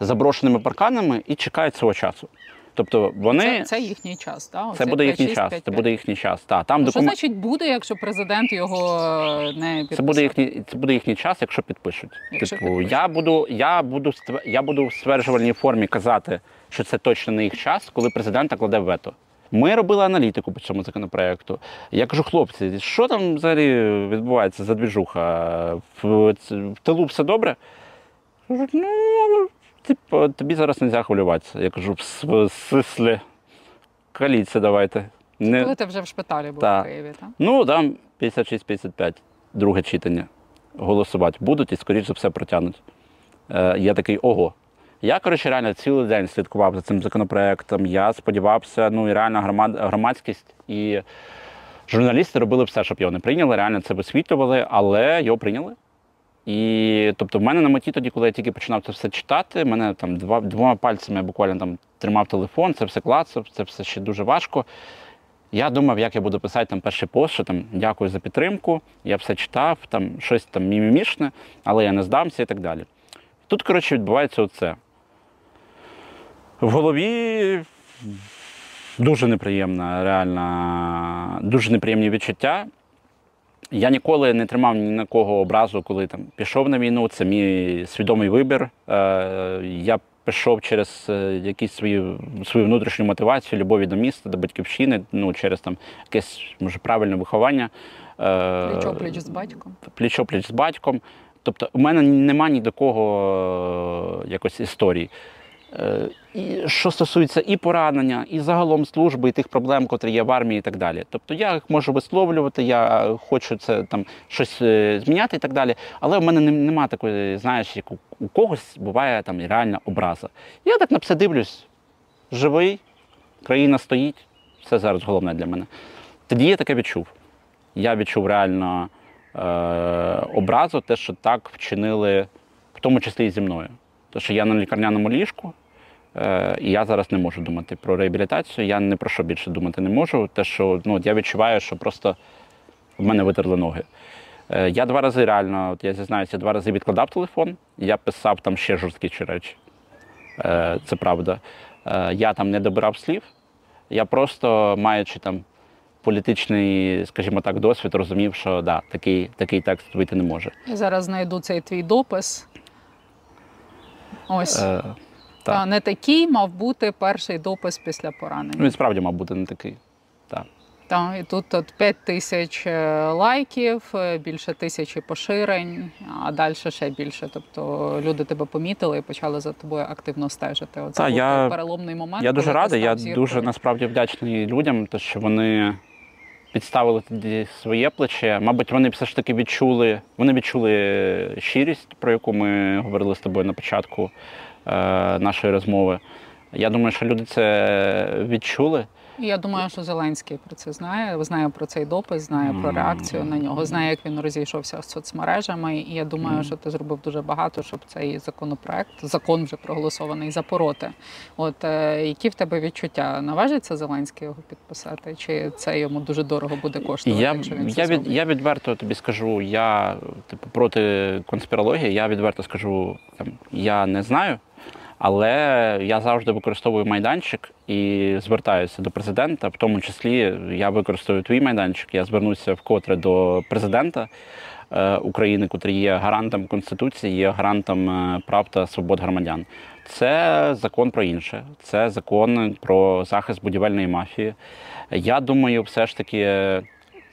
[SPEAKER 1] заброшеними парканами і чекають свого часу. Тобто вони
[SPEAKER 2] Це, це їхній час. Так?
[SPEAKER 1] це буде їхній
[SPEAKER 2] 5-6,
[SPEAKER 1] час. Це
[SPEAKER 2] 5-5.
[SPEAKER 1] буде їхній час. Та, там
[SPEAKER 2] Ну, Що значить буде, якщо президент його е, не підписав?
[SPEAKER 1] Це буде їхній, це буде їхній час, якщо підпишуть.
[SPEAKER 2] Якщо
[SPEAKER 1] типу,
[SPEAKER 2] підпишуть.
[SPEAKER 1] я буду, я буду я буду в стверджувальній формі казати, що це точно не їх час, коли президент накладе вето. Ми робили аналітику по цьому законопроекту. Я кажу, хлопці, що там взагалі відбувається за двіжуха? В, в тилу все добре? Кажуть, ну, типу, тобі зараз не можна хвилюватися. Я кажу, в с- в смислі, каліться давайте. Не...
[SPEAKER 2] Коли ти вже в шпиталі був в Києві, так?
[SPEAKER 1] Ну, там 56-55, друге читання. Голосувати будуть і, скоріш за все, протягнуть. Е, я такий ого. Я, коротше, реально цілий день слідкував за цим законопроектом. Я сподівався, ну і реально громад, громадськість і журналісти робили все, щоб його не прийняли. Реально це висвітлювали, але його прийняли. І тобто, в мене на меті тоді, коли я тільки починав це все читати, мене там два, двома пальцями буквально там тримав телефон, це все клацав, це все ще дуже важко. Я думав, як я буду писати там перший пост, що там дякую за підтримку, я все читав, там щось там мімімішне, але я не здамся і так далі. Тут, коротше, відбувається оце. В голові дуже неприємна, реально, дуже неприємні відчуття. Я ніколи не тримав ні на кого образу, коли там пішов на війну. Це мій свідомий вибір. Е, я пішов через е, якісь свої свою внутрішню мотивацію, любові до міста, до батьківщини, ну через там якесь може правильне виховання. Е,
[SPEAKER 2] Пліч-опліч з батьком.
[SPEAKER 1] пліч-опліч з батьком. Тобто, у мене нема ні до кого якось історії. Е, що стосується і поранення, і загалом служби, і тих проблем, котрі є в армії, і так далі. Тобто я їх можу висловлювати, я хочу це там щось е, зміняти і так далі. Але в мене нем- нема такої, знаєш, як у, когось буває там реальна образа. Я так на все дивлюсь, живий, країна стоїть, все зараз головне для мене. Тоді я таке відчув. Я відчув реально е, образу, те, що так вчинили, в тому числі і зі мною. Тому що я на лікарняному ліжку, і я зараз не можу думати про реабілітацію. Я не про що більше думати не можу. Те, що ну, я відчуваю, що просто в мене витерли ноги. Е, я два рази реально, от я зізнаюся, два рази відкладав телефон, я писав там ще жорсткіші речі. Е, це правда. Е, я там не добирав слів. Я просто, маючи там політичний, скажімо так, досвід, розумів, що да, такий, такий текст вийти не може.
[SPEAKER 2] Я зараз знайду цей твій допис. Ось.
[SPEAKER 1] Е, так.
[SPEAKER 2] не такий мав бути перший допис після поранення.
[SPEAKER 1] Ну, Він справді мав бути не такий. Так.
[SPEAKER 2] Та, і тут от 5 тисяч е, лайків, е, більше тисячі поширень, а далі ще більше. Тобто люди тебе помітили і почали за тобою активно стежити. Оце
[SPEAKER 1] Та,
[SPEAKER 2] був
[SPEAKER 1] я-
[SPEAKER 2] переломний момент.
[SPEAKER 1] Я дуже радий, я
[SPEAKER 2] зіркою.
[SPEAKER 1] дуже насправді вдячний людям, те, що вони підставили тоді своє плече. Мабуть, вони все ж таки відчули, вони відчули щирість, про яку ми говорили з тобою на початку нашої розмови. Я думаю, що люди це відчули.
[SPEAKER 2] Я думаю, що Зеленський про це знає. Знає про цей допис, знає про реакцію на нього, знає, як він розійшовся з соцмережами. І я думаю, що ти зробив дуже багато, щоб цей законопроект, закон вже проголосований, запороти. От е, які в тебе відчуття? Наважиться Зеленський його підписати? Чи це йому дуже дорого буде коштувати?
[SPEAKER 1] Я,
[SPEAKER 2] якщо він це
[SPEAKER 1] я, від,
[SPEAKER 2] зробить?
[SPEAKER 1] я відверто тобі скажу, я типу, проти конспірології, я відверто скажу, там, я не знаю. Але я завжди використовую майданчик і звертаюся до президента. В тому числі я використовую твій майданчик. Я звернуся вкотре до президента е, України, котрий є гарантом Конституції, є гарантом е, прав та свобод громадян. Це закон про інше, це закон про захист будівельної мафії. Я думаю, все ж таки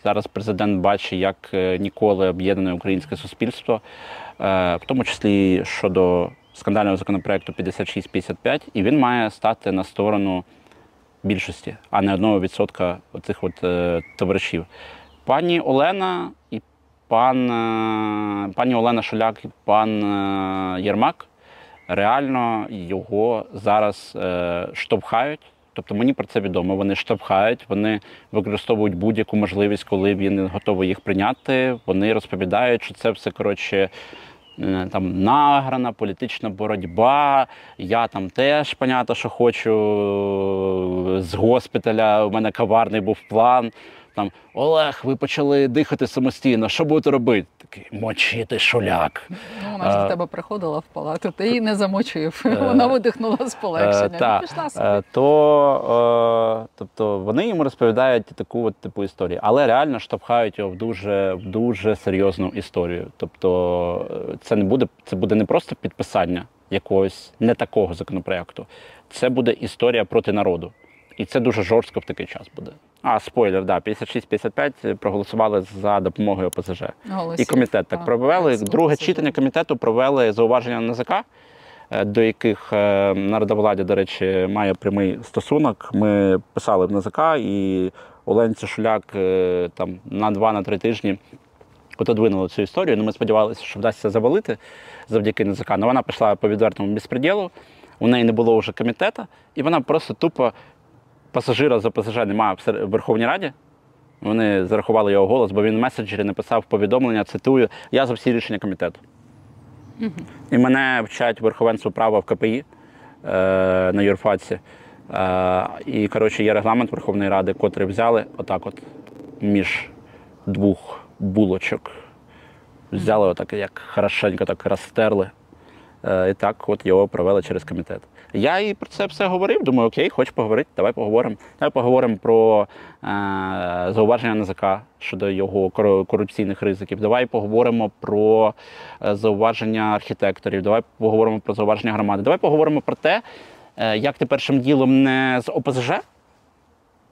[SPEAKER 1] зараз президент бачить, як е, ніколи об'єднане українське суспільство, в тому числі щодо скандального законопроекту 5655, і він має стати на сторону більшості, а не одного відсотка оцих от е, товаришів. Пані Олена і пан е, пані Олена Шуляк і пан е, Єрмак реально його зараз е, штовхають. Тобто мені про це відомо. Вони штовхають, вони використовують будь-яку можливість, коли він готовий їх прийняти. Вони розповідають, що це все коротше. Е, Там награна політична боротьба. Я там теж, понятно, що хочу е, з госпіталя. У мене каварний був план. Там Олег, ви почали дихати самостійно. Що будете робити? Такий мочити шуляк.
[SPEAKER 2] Ну, вона ж
[SPEAKER 1] Е,
[SPEAKER 2] до тебе приходила в палату, ти її не замочив.
[SPEAKER 1] Е,
[SPEAKER 2] Вона видихнула з
[SPEAKER 1] Е,
[SPEAKER 2] полегшенням. пішла собі.
[SPEAKER 1] е, то, е, тобто вони йому розповідають таку от типу історію, але реально штовхають його в дуже, в дуже серйозну історію. Тобто е, це не буде, це буде не просто підписання якогось не такого законопроекту, це буде історія проти народу. І це дуже жорстко в такий час буде. А, спойлер, да, 56-55 проголосували за допомогою ОПЗЖ.
[SPEAKER 2] Голосів,
[SPEAKER 1] І комітет так
[SPEAKER 2] та,
[SPEAKER 1] провели. Друге читання комітету провели зауваження НАЗК, е, до яких е, народовладдя, до речі, має прямий стосунок. Ми писали в НАЗК, і Оленці Шуляк е, там на два-на три тижні отодвинула цю історію. Ну, ми сподівалися, що вдасться завалити завдяки НАЗК. Але вона пішла по відвертому безпреділу. У неї не було вже комітету, і вона просто тупо пасажира за пасажира немає в Верховній Раді. Вони зарахували його голос, бо він в меседжері написав повідомлення, цитую, я за всі рішення комітету. І мене вчать верховенству права в КПІ е, на юрфаці. Е, і, коротше, є регламент Верховної Ради, котрий взяли отак от між двох булочок. Взяли отак, як хорошенько так розтерли. Е, і так от його провели через комітет. Я і про це все говорив. Думаю, окей, хочеш поговорити, давай поговоримо. Давай поговоримо про е, зауваження НЗК щодо його кор- корупційних ризиків. Давай поговоримо про е, зауваження архітекторів. Давай поговоримо про зауваження громади. Давай поговоримо про те, е, як ти першим ділом не з ОПЗЖ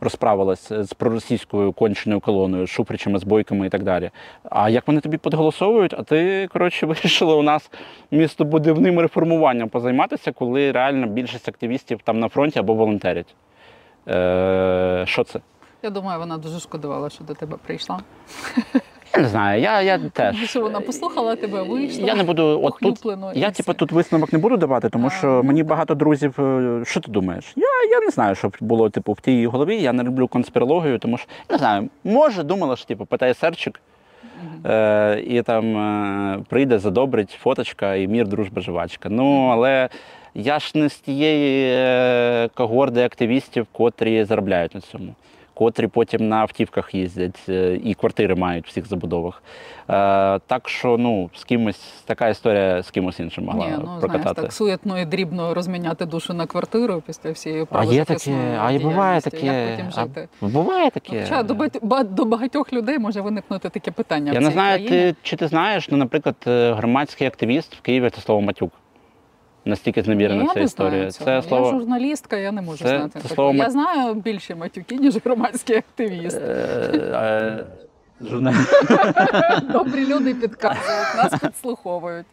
[SPEAKER 1] розправилась з проросійською конченою колоною, шупричами, з бойками і так далі. А як вони тобі підголосовують, а ти, коротше, вирішила у нас містобудівним реформуванням позайматися, коли реально більшість активістів там на фронті або волонтерять. Е, що це?
[SPEAKER 2] Я думаю, вона дуже шкодувала, що до тебе прийшла.
[SPEAKER 1] Я не знаю, я, я теж.
[SPEAKER 2] Що вона послухала тебе, вийшла.
[SPEAKER 1] Я не буду от тут. Я типу тут висновок не буду давати, тому що
[SPEAKER 2] ну,
[SPEAKER 1] мені багато друзів. е, Що ти думаєш? Я, я не знаю, що було типу в тій голові. Я не люблю конспірологію, тому що я не знаю, може думала, що типу ПТСРчик е, і там е, прийде, задобрить фоточка і мір, дружба, жвачка. Ну але я ж не з тієї е, когорди активістів, котрі заробляють на цьому. Котрі потім на автівках їздять е, і квартири мають в всіх забудовах. Е, так що ну, з кимось така історія з кимось іншим могла
[SPEAKER 2] Ні, ну знаєш, так суетно і дрібно розміняти душу на квартиру після всієї
[SPEAKER 1] а є таке, а і буває таке.
[SPEAKER 2] Як потім
[SPEAKER 1] а буває таке.
[SPEAKER 2] Хоча до, багатьох людей може виникнути таке питання.
[SPEAKER 1] Я
[SPEAKER 2] в
[SPEAKER 1] не знаю,
[SPEAKER 2] країні.
[SPEAKER 1] ти, чи ти знаєш, ну, наприклад, е, громадський активіст в Києві це слово матюк. Настільки зневірена
[SPEAKER 2] я
[SPEAKER 1] ця історія.
[SPEAKER 2] цього.
[SPEAKER 1] Це
[SPEAKER 2] Я
[SPEAKER 1] слово.
[SPEAKER 2] журналістка, я не можу
[SPEAKER 1] Це-
[SPEAKER 2] знати.
[SPEAKER 1] це слово
[SPEAKER 2] Я знаю більше матюки, ніж громадський активіст.
[SPEAKER 1] Журнал-
[SPEAKER 2] Добрі люди підказують, нас підслуховують.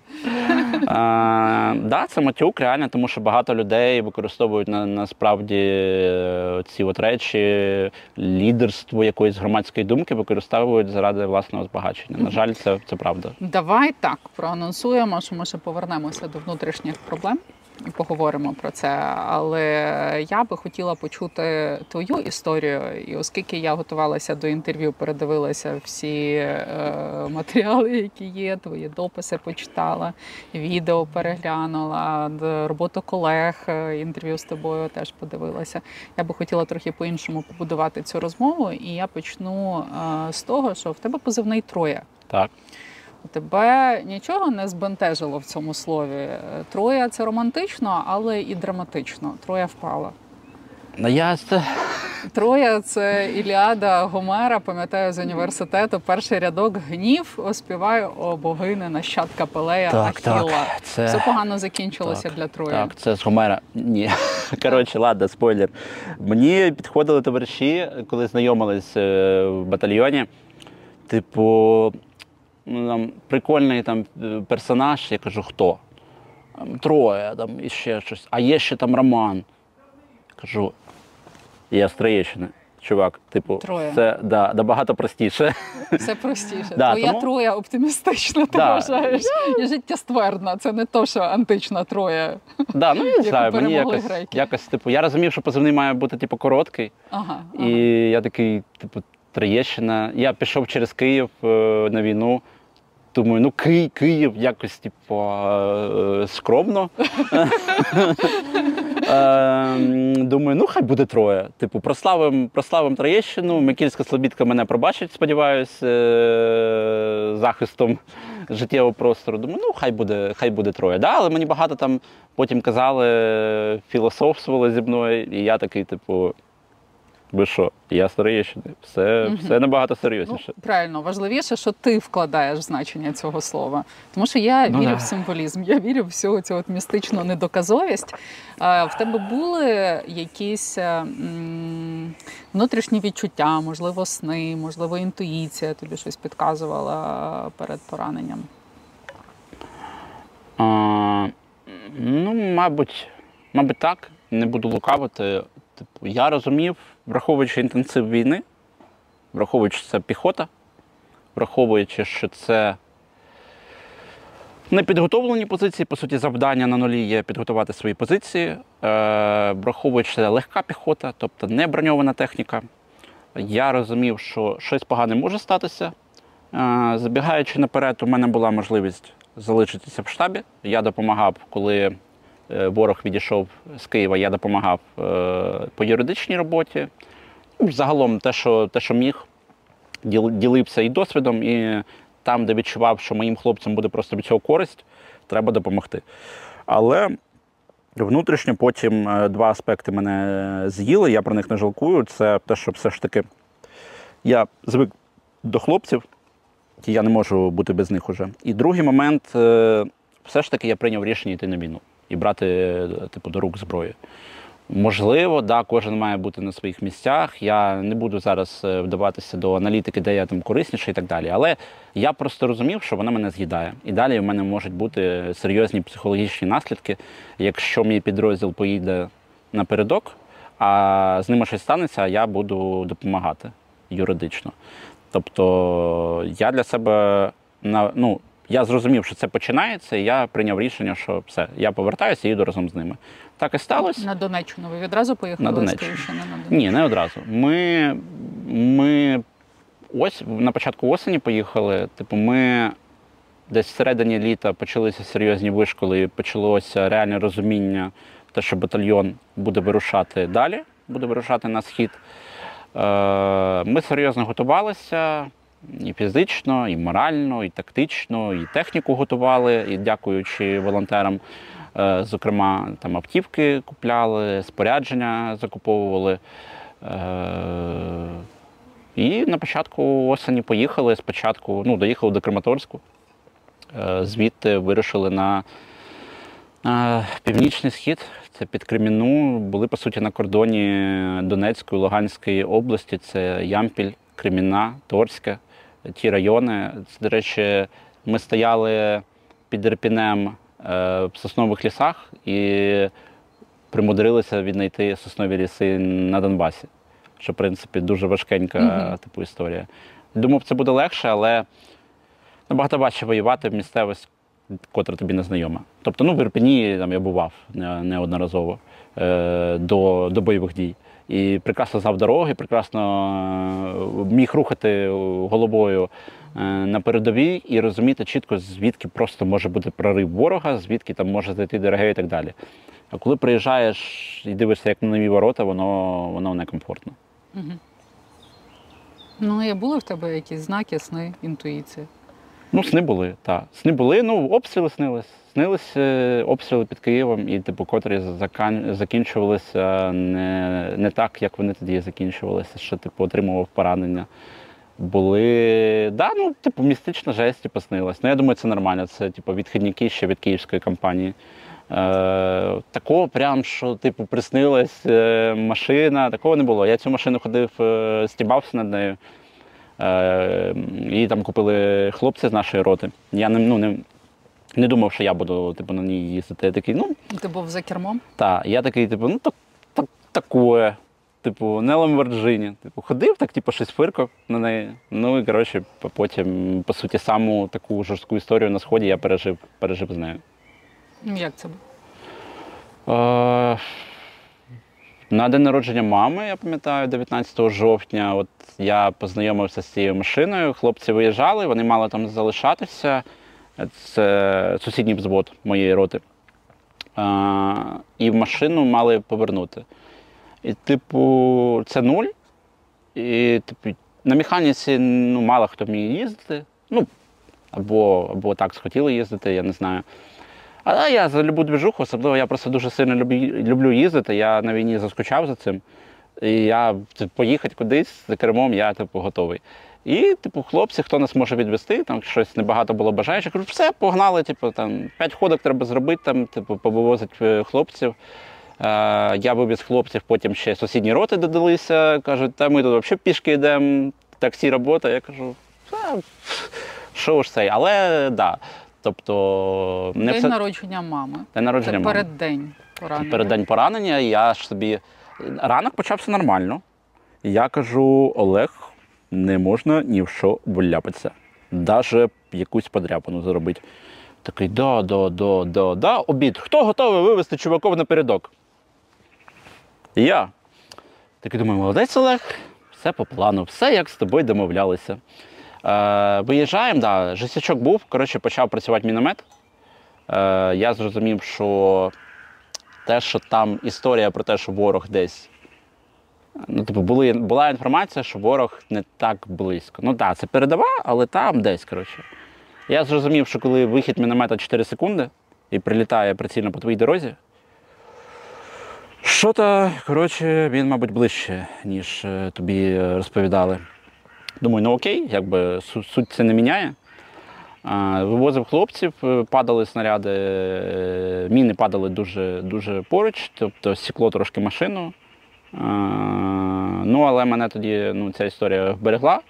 [SPEAKER 1] А, да, це матюк, реально, тому що багато людей використовують на, насправді е, ці от речі, лідерство якоїсь громадської думки використовують заради власного збагачення. На жаль, це, це правда.
[SPEAKER 2] Давай так проанонсуємо, що ми ще повернемося до внутрішніх проблем поговоримо про це. Але я би хотіла почути твою історію. І оскільки я готувалася до інтерв'ю, передивилася всі е, матеріали, які є, твої дописи почитала, відео переглянула, роботу колег, е, інтерв'ю з тобою теж подивилася. Я би хотіла трохи по-іншому побудувати цю розмову, і я почну е, з того, що в тебе позивний троє.
[SPEAKER 1] Так.
[SPEAKER 2] Тебе нічого не збентежило в цьому слові. Е, Троя це романтично, але і драматично. Троя впала.
[SPEAKER 1] Ну, я
[SPEAKER 2] Троя це Іліада Гомера, пам'ятаю з університету. Перший рядок гнів оспіваю о богини нащадка Пелея
[SPEAKER 1] Так, так, це-
[SPEAKER 2] Все погано закінчилося
[SPEAKER 1] Так,
[SPEAKER 2] для Трої.
[SPEAKER 1] Так, це з Гомера. Ні. Коротше, ладно, спойлер. Мені підходили товариші, коли знайомились е, в батальйоні. Типу, ну, там, прикольний там е, персонаж, я кажу, хто? Троє, там і ще щось. А є ще там Роман. Кажу, я з Троєщини. Чувак, типу,
[SPEAKER 2] Троє.
[SPEAKER 1] це да, набагато простіше.
[SPEAKER 2] Все простіше.
[SPEAKER 1] Да,
[SPEAKER 2] Твоя
[SPEAKER 1] тому-
[SPEAKER 2] троя оптимістична, ти
[SPEAKER 1] Да.
[SPEAKER 2] вважаєш. І життєствердна. Це не то, що антична троя.
[SPEAKER 1] Да, ну не знаю, мені якось,
[SPEAKER 2] греки.
[SPEAKER 1] якось, типу, я розумів, що позивний має бути типу короткий.
[SPEAKER 2] Ага.
[SPEAKER 1] І я такий, типу, Троєщина. Я пішов через Київ е, на війну. Думаю, ну Ки- Київ якось, типу, е, скромно. Е, Думаю, ну хай буде троє. Типу, прославим, прославим Троєщину. Микільська Слобідка мене пробачить, сподіваюсь, е, захистом життєвого простору. Думаю, ну хай буде, хай буде троє. Да, але мені багато там потім казали, філософствували зі мною, і я такий, типу. Ви що, я з Троєщини. Все,
[SPEAKER 2] Мгм.
[SPEAKER 1] все набагато
[SPEAKER 2] Ну,
[SPEAKER 1] серйозніше.
[SPEAKER 2] правильно, важливіше, що ти вкладаєш значення цього слова. Тому що я
[SPEAKER 1] Ну,
[SPEAKER 2] вірю
[SPEAKER 1] да.
[SPEAKER 2] в символізм, я вірю в всю цю от містичну недоказовість. А, в тебе були якісь е, м, внутрішні відчуття, можливо, сни, можливо, інтуїція тобі щось підказувала перед пораненням.
[SPEAKER 1] А, ну, мабуть, мабуть, так. Не буду лукавити. Типу, я розумів, враховуючи інтенсив війни, враховуючи, це піхота, враховуючи, що це непідготовлені позиції, по суті, завдання на нулі є підготувати свої позиції, е, враховуючи, це легка піхота, тобто не броньована техніка. Я розумів, що щось погане може статися. Е, Забігаючи наперед, у мене була можливість залишитися в штабі. Я допомагав, коли ворог відійшов з Києва, я допомагав е, по юридичній роботі. Ну, Загалом те, що, те, що міг, ділився і досвідом, і там, де відчував, що моїм хлопцям буде просто від цього користь, треба допомогти. Але внутрішньо потім е, два аспекти мене з'їли, я про них не жалкую. Це те, що все ж таки я звик до хлопців, і я не можу бути без них уже. І другий момент, е, все ж таки я прийняв рішення йти на війну і брати типу, до рук зброю. Можливо, да, кожен має бути на своїх місцях. Я не буду зараз е, вдаватися до аналітики, де я там корисніший і так далі. Але я просто розумів, що вона мене з'їдає. І далі в мене можуть бути серйозні психологічні наслідки, якщо мій підрозділ поїде напередок, а з ними щось станеться, я буду допомагати юридично. Тобто я для себе ну. Я зрозумів, що це починається, і я прийняв рішення, що все, я повертаюся і їду разом з ними. Так і сталося.
[SPEAKER 2] На Донеччину ви відразу поїхали
[SPEAKER 1] На Донеччину.
[SPEAKER 2] На Донеччину?
[SPEAKER 1] Ні, не одразу. Ми, ми ось на початку осені поїхали. Типу, ми десь всередині літа почалися серйозні вишколи, і почалося реальне розуміння, те, що батальйон буде вирушати далі, буде вирушати на схід. Е, Ми серйозно готувалися і фізично, і морально, і тактично, і техніку готували, і дякуючи волонтерам. Е, Зокрема, там автівки купляли, спорядження закуповували. Е, І на початку осені поїхали. Спочатку ну, доїхали до Краматорську. Е, Звідти вирушили на північний схід. Це під Креміну. Були, по суті, на кордоні Донецької, Луганської області. Це Ямпіль, Креміна, Торське, ті райони. Це, до речі, ми стояли під Ірпінем е, в соснових лісах і примудрилися віднайти соснові ліси на Донбасі. Що, в принципі, дуже важкенька
[SPEAKER 2] Мгм.
[SPEAKER 1] типу, історія. Думав, це буде легше, але набагато важче воювати в місцевість, котра тобі не знайома. Тобто, ну, в Ірпені там, я бував неодноразово е, до, до бойових дій. І прекрасно знав дороги, прекрасно е, міг рухати головою е, на передовій і розуміти чітко, звідки просто може бути прорив ворога, звідки там може зайти ДРГ і так далі. А коли приїжджаєш і дивишся, як на нові ворота, воно, воно некомфортно.
[SPEAKER 2] Мгм. Ну, і були в тебе якісь знаки, сни, інтуїції?
[SPEAKER 1] Ну, сни були, так. Сни були, ну, обстріли снились. Снились е, обстріли під Києвом, і, типу, котрі закінчувалися не, не так, як вони тоді закінчувалися, що типу отримував поранення. Були, да, ну, типу, містична жесть, типу, снилась. Ну, я думаю, це нормально. Це, типу, відхідники ще від київської компанії. Е, такого прям, що, типу, приснилась е, машина, такого не було. Я цю машину ходив, е, стібався над нею. Е, її там купили хлопці з нашої роти. Я не, ну, не, не думав, що я буду типу, на ній їздити. Я такий, ну,
[SPEAKER 2] Ти був за кермом?
[SPEAKER 1] так. Я такий, типу, ну так, так, такое. Типу, не Ламборджині. Типу, ходив, так, типу, щось фиркав на неї. Ну і коротше, потім, по суті, саму таку жорстку історію на сході я пережив, пережив з нею.
[SPEAKER 2] Ну, Як це було?
[SPEAKER 1] Е, На день народження мами, я пам'ятаю, 19 жовтня, от я познайомився з цією машиною. Хлопці виїжджали, вони мали там залишатися. Це сусідній взвод моєї роти. Е, І машину мали повернути. І, типу, це нуль. І, типу, на механіці ну, мало хто вміє їздити. Ну, або, або так схотіли їздити, я не знаю. Але я за любу двіжуху, особливо я просто дуже сильно люблю, люблю їздити. Я на війні заскучав за цим. І я типу, поїхати кудись за кермом, я типу готовий. І, типу, хлопці, хто нас може відвести, там щось небагато було бажаючих. Кажу, все, погнали, типу, там п'ять ходок треба зробити, там, типу, повивозити хлопців. Е, я вивіз хлопців, потім ще сусідні роти додалися. Кажуть, та ми тут взагалі пішки йдемо, таксі робота. Я кажу, «Та, що ж це? Але так. Да. Тобто, не
[SPEAKER 2] День
[SPEAKER 1] все...
[SPEAKER 2] народження мами.
[SPEAKER 1] День народження
[SPEAKER 2] Це
[SPEAKER 1] мами.
[SPEAKER 2] переддень поранення.
[SPEAKER 1] Перед день поранення я ж собі. Ранок почався нормально. Я кажу: Олег, не можна ні в що вляпатися. Даже якусь подряпану зробити. Такий, да, да, да, да, да, обід. Хто готовий вивезти чуваков напередок? Я. Такий думаю, молодець Олег, все по плану, все як з тобою домовлялися. Е, виїжджаємо, да, жестячок був, коротше, почав працювати міномет. Е, я зрозумів, що те, що там історія про те, що ворог десь. Ну, типу, були, була інформація, що ворог не так близько. Ну так, це передова, але там десь, коротше. Я зрозумів, що коли вихід міномета 4 секунди і прилітає прицільно по твоїй дорозі, що то, коротше, він, мабуть, ближче, ніж е, тобі е, розповідали. Думаю, ну окей, якби суть це не міняє. Вивозив хлопців, е, падали снаряди, е, міни падали дуже, дуже поруч, тобто сікло трошки машину. Ну, але мене тоді ну, ця історія вберегла.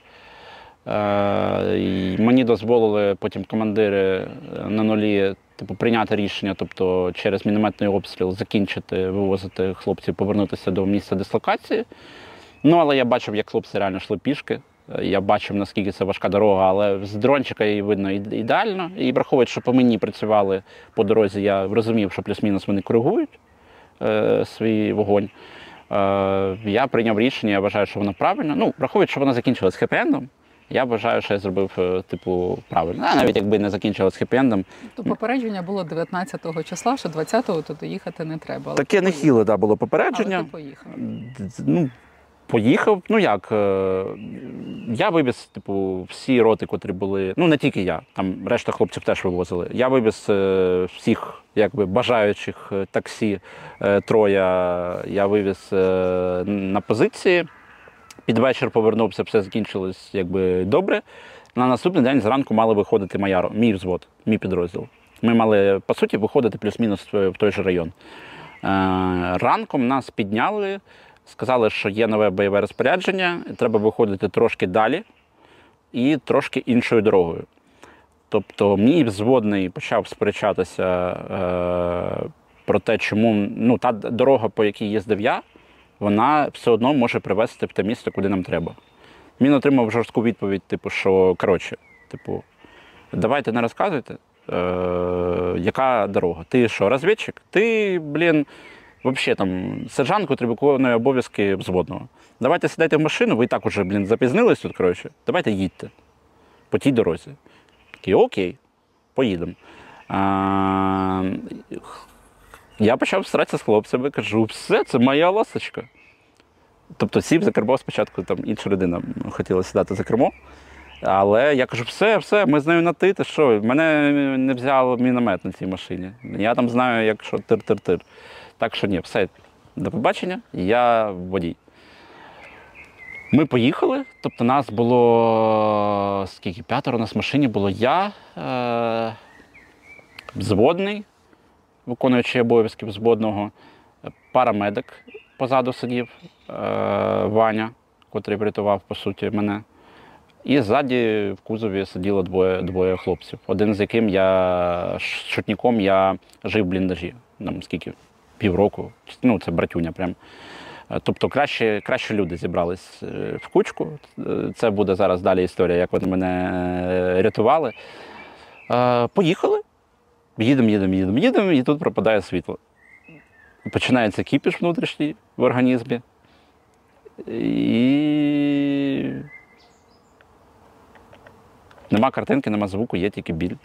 [SPEAKER 1] І Мені дозволили потім командири е, на нулі типу, прийняти рішення, тобто через мінометний обстріл закінчити, вивозити хлопців, повернутися до місця дислокації. Ну, але я бачив, як хлопці реально йшли пішки. Я бачив, наскільки це важка дорога, але з дрончика її видно ідеально. І враховуючи, що по мені працювали по дорозі, я розумів, що плюс-мінус вони коригують е, свій вогонь. Е, я прийняв рішення, я вважаю, що воно правильно. Ну, враховуючи, що воно закінчилось хеппі-ендом, я вважаю, що я зробив, е, типу, правильно. А навіть якби не закінчилось хеппі-ендом.
[SPEAKER 2] То попередження було 19-го числа, що 20-го туди їхати не треба. Але
[SPEAKER 1] Таке
[SPEAKER 2] ти
[SPEAKER 1] нехіле да, було попередження.
[SPEAKER 2] Але ти поїхав.
[SPEAKER 1] Ну, поїхав. Ну як? е, Я вивіз, типу, всі роти, котрі були. Ну, не тільки я, там решта хлопців теж вивозили. Я вивіз е, всіх якби, бажаючих е, таксі троя. Я вивіз на позиції. Під вечір повернувся, все закінчилось якби добре. На наступний день зранку мали виходити моя, мій взвод, мій підрозділ. Ми мали, по суті, виходити плюс-мінус в той же район. Ранком нас підняли, сказали, що є нове бойове розпорядження, треба виходити трошки далі і трошки іншою дорогою. Тобто, мій взводний почав сперечатися е, про те, чому ну, та дорога, по якій їздив я, вона все одно може привезти в те місце, куди нам треба. Він отримав жорстку відповідь, типу, що коротше, типу, давайте не розказуйте, е, яка дорога. Ти що, розвідчик? Ти, блін, взагалі там сержант, котрий виконує обов'язки взводного. Давайте сідайте в машину, ви і так уже, блін, запізнились тут, коротше. Давайте їдьте по тій дорозі. Такий, окей, поїдемо. Я почав старатися з хлопцями, кажу, все, це моя ласочка. Тобто сів за кермо спочатку там інша людина хотіла сідати за кермо. Але я кажу, все, все, ми з нею на ти, ти що? Мене не взяв міномет на цій машині. Я там знаю, як що тир-тир-тир. Так що ні, все, до побачення, я водій. Ми поїхали, тобто нас було скільки? П'ятеро у нас в машині було я, е, взводний, виконуючий обов'язки взводного, парамедик позаду сидів, е, Ваня, котрий врятував, по суті, мене. І ззаді в кузові сиділо двоє, двоє хлопців. Один з яким я ш- шутником я жив в бліндажі. Там скільки? Півроку. Ну, це братюня прям. Е, Тобто краще, краще люди зібрались е, в кучку. Е, Це буде зараз далі історія, як вони мене рятували. Поїхали. Їдемо, їдемо, їдемо, їдемо, і тут пропадає світло. Починається кіпіш внутрішній в організмі. І нема картинки, нема звуку, є тільки біль.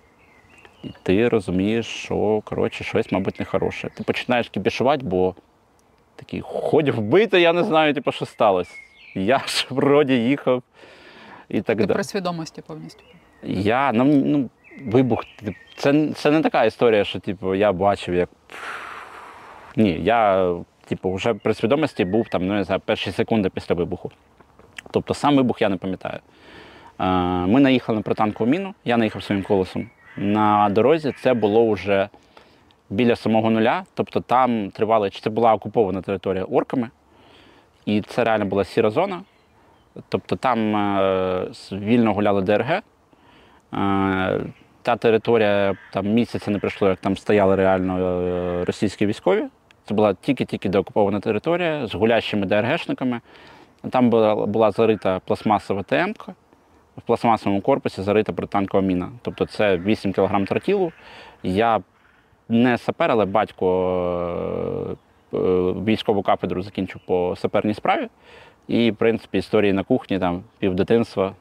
[SPEAKER 1] І ти розумієш, що коротше, щось, мабуть, нехороше. Ти починаєш кіпішувати, бо такий ходь вбити, я не знаю, типу, що сталося. Я ж вроді їхав і так
[SPEAKER 2] Ти
[SPEAKER 1] далі.
[SPEAKER 2] при свідомості повністю.
[SPEAKER 1] Я ну, ну вибух. Це, це не така історія, що типу, я бачив, як. Ні, я, типу, вже при свідомості був там, ну не знаю, перші секунди після вибуху. Тобто сам вибух я не пам'ятаю. Ми наїхали на протанкову міну, я наїхав своїм колесом. На дорозі це було вже біля самого нуля. Тобто там тривали, чи це була окупована територія орками, і це реально була сіра зона. Тобто там е, вільно гуляли ДРГ. Е, Та територія там місяця не пройшло, як там стояли реально е, російські військові. Це була тільки-тільки деокупована територія з гулящими ДРГшниками. Там була, була зарита пластмасова ТМ, в пластмасовому корпусі зарита протанкова міна. Тобто це 8 кг тротілу. Я не сапер, але батько е, е, військову кафедру закінчив по саперній справі. І, в принципі, історії на кухні, там, півдитинства.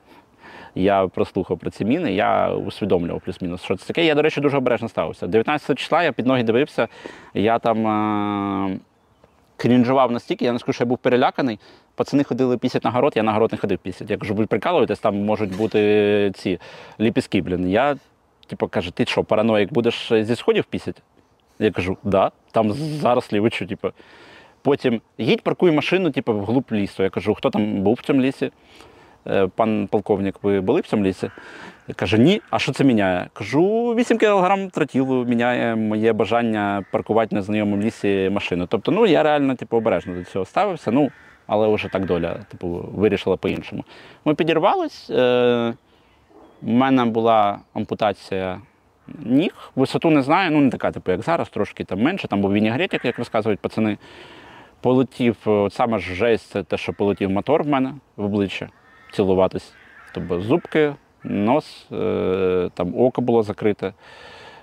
[SPEAKER 1] Я прослухав про ці міни, я усвідомлював плюс-мінус, що це таке. Я, до речі, дуже обережно ставився. 19 числа я під ноги дивився, я там е- крінжував настільки, я не скажу, що я був переляканий. Пацани ходили пісять на город, я на город не ходив пісять. Я кажу, ви прикалуєтесь, там можуть бути ці ліпіски, блін. Я, типу, кажу, ти що, параноїк, будеш зі сходів пісять? Я кажу, да, там зараз лівичу, типу. Потім їдь, паркуй машину, типу, вглуб лісу. Я кажу, хто там був в цьому лісі? Е, Пан полковник, ви були в цьому лісі? Каже, ні, а що це міняє? Кажу, 8 кг тротілу міняє моє бажання паркувати на знайомому лісі машину. Тобто, ну я реально типу, обережно до цього ставився, ну, але вже так доля типу, вирішила по-іншому. Ми підірвались. Е, у мене була ампутація ніг. Висоту не знаю, ну не така, типу, як зараз, трошки там менше. Там був вінігретик, як розказують пацани. Полетів, от саме ж жесть, це те, що полетів мотор в мене в обличчя цілуватись. Тобто зубки, нос, е, там око було закрите.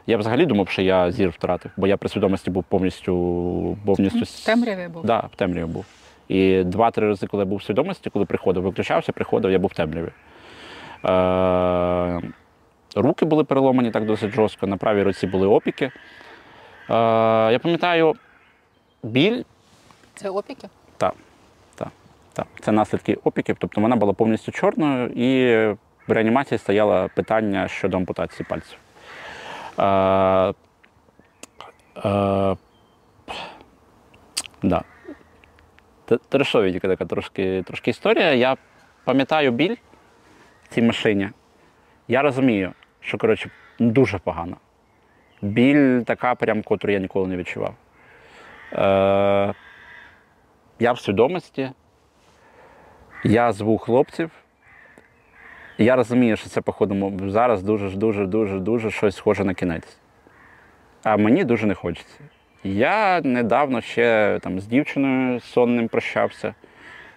[SPEAKER 1] Я взагалі думав, що я зір втратив, бо я при свідомості був повністю. повністю
[SPEAKER 2] В темряві був.
[SPEAKER 1] Да, в темряві був. І два-три рази, коли я був в свідомості, коли приходив, виключався, приходив, я був в темряві. Е, руки були переломані так досить жорстко, на правій руці були опіки. Е, я пам'ятаю, біль
[SPEAKER 2] Це опіки?
[SPEAKER 1] Так. Це наслідки опіків. Тобто вона була повністю чорною, і в реанімації стояло питання щодо ампутації пальців. Е, е, да. Т- Трешовенька така трошки, трошки історія. Я пам'ятаю біль в цій машині. Я розумію, що коротше, дуже погано. Біль така, прям, котру я ніколи не відчував. Е, я в свідомості, я зву хлопців. Я розумію, що це, походу, зараз дуже, дуже, дуже, дуже щось схоже на кінець. А мені дуже не хочеться. Я недавно ще там з дівчиною сонним прощався.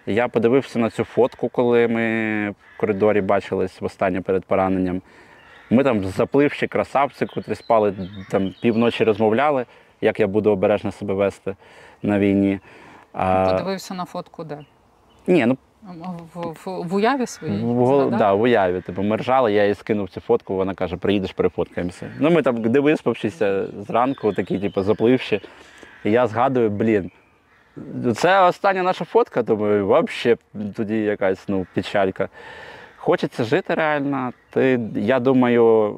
[SPEAKER 1] Я подивився на цю фотку, коли ми в коридорі бачились востаннє перед пораненням. Ми там запливші красавці, котрі спали там півночі розмовляли, як я буду обережно себе вести на війні. А,
[SPEAKER 2] Подивився на фотку де?
[SPEAKER 1] ні, ну
[SPEAKER 2] В, в, в уяві своїй?
[SPEAKER 1] в, да, в уяві. Типу, ми ржали, я їй скинув цю фотку, вона каже, приїдеш, перефоткаємося. Ну, ми там, де виспавшися зранку, такі, типу, запливші. І я згадую, блін, це остання наша фотка, думаю, взагалі тоді якась ну, печалька. Хочеться жити реально. Ти, я думаю,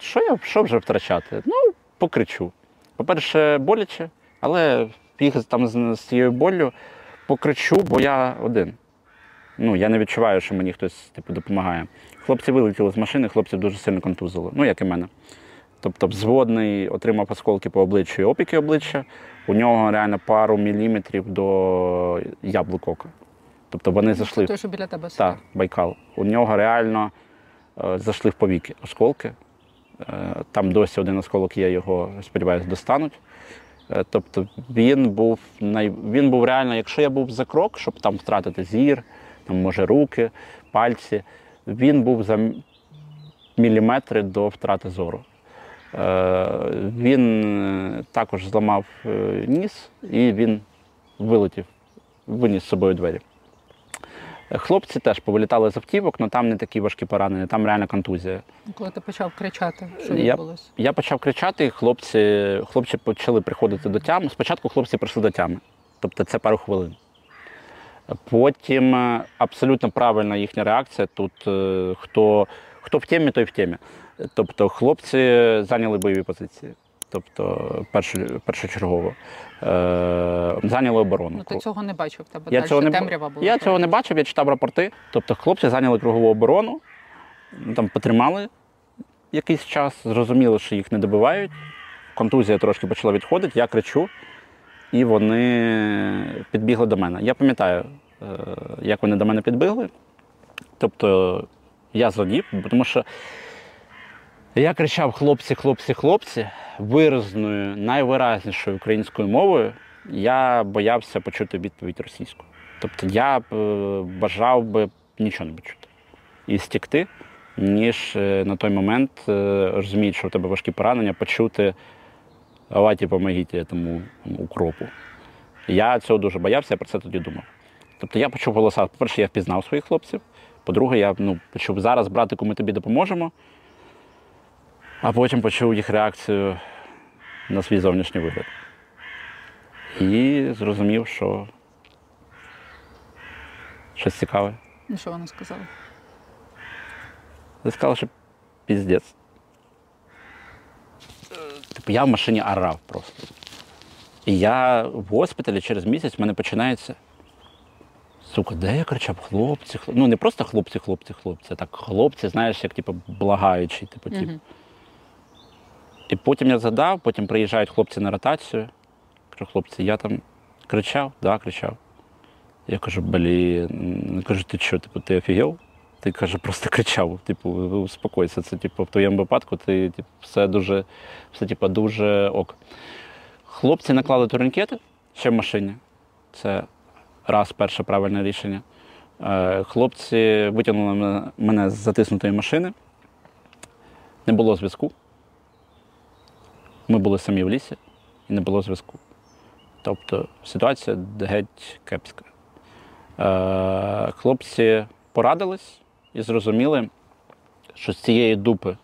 [SPEAKER 1] що я що вже втрачати? Ну, покричу. По-перше, боляче, але їх там з, з цією боллю покричу, бо я один. Ну, я не відчуваю, що мені хтось типу, допомагає. Хлопці вилетіли з машини, хлопців дуже сильно контузило. Ну, як і мене. Тобто, взводний отримав осколки по обличчю і опіки обличчя. У нього реально пару міліметрів до яблук ока. Тобто вони зайшли.
[SPEAKER 2] Той, що біля тебе.
[SPEAKER 1] Так, Байкал. У нього реально е, зайшли в повіки осколки. Е, там досі один осколок є, його, сподіваюся, достануть. Е, тобто він був най... він був реально, якщо я був за крок, щоб там втратити зір, там, може, руки, пальці, він був за міліметри до втрати зору. Е, він е, також зламав е, ніс і він вилетів, виніс з собою двері. Хлопці теж повилітали з автівок, але там не такі важкі поранення, там реальна контузія.
[SPEAKER 2] Коли ти почав кричати, що
[SPEAKER 1] Я-
[SPEAKER 2] відбулося?
[SPEAKER 1] Я почав кричати, і хлопці, хлопці почали приходити до тями. Спочатку хлопці прийшли до тями, тобто це пару хвилин. Потім е, абсолютно правильна їхня реакція. Тут е, хто, хто в темі, той в темі. Тобто хлопці зайняли бойові позиції. Тобто першочергово. Е, зайняли оборону.
[SPEAKER 2] Ну ти цього не бачив тебе.
[SPEAKER 1] Я цього не
[SPEAKER 2] темрява була.
[SPEAKER 1] Я цього не бачив, я читав рапорти. Тобто хлопці зайняли кругову оборону, ну, там потримали якийсь час, зрозуміли, що їх не добивають. Контузія трошки почала відходити, я кричу, і вони підбігли до мене. Я пам'ятаю, е, як вони до мене підбігли. Тобто я зрадів, тому що я кричав хлопці, хлопці, хлопці виразною, найвиразнішою українською мовою. Я боявся почути відповідь російською. Тобто я б е, бажав би нічого не почути і стікти, ніж е, на той момент, розуміючи, що в тебе важкі поранення, почути давайте помогіть тому укропу. Я цього дуже боявся, я про це тоді думав. Тобто я почув голоса. По-перше, я впізнав своїх хлопців. По-друге, я ну, почув зараз, братику, ми тобі допоможемо. А потім почув їх реакцію на свій зовнішній вигляд. І зрозумів, що щось цікаве.
[SPEAKER 2] Ну, Що вони сказали?
[SPEAKER 1] Я сказав, що піздець. Типу, я в машині орав просто. І я в госпіталі через місяць в мене починається. Сука, де я кричав? Хлопці, хлопці. Ну не просто хлопці, хлопці, хлопці, а так хлопці, знаєш, як типу, благаючий, типу, тип.
[SPEAKER 2] Мгм.
[SPEAKER 1] І потім я згадав, потім приїжджають хлопці на ротацію. Кажу, хлопці, я там кричав, да, кричав. Я кажу, блін, кажу, ти що, типу, ти офігел? Ти каже, просто кричав. Типу, успокойся. Це типу, в твоєму випадку ти типу, все дуже, все, типу, дуже ок. Хлопці наклали турнікети ще в машині. Це раз перше правильне рішення. Е, Хлопці витягнули мене- з затиснутої машини. Не було зв'язку. Ми були самі в лісі і не було зв'язку. Тобто ситуація геть кепська. Е, хлопці порадились і зрозуміли, що з цієї дупи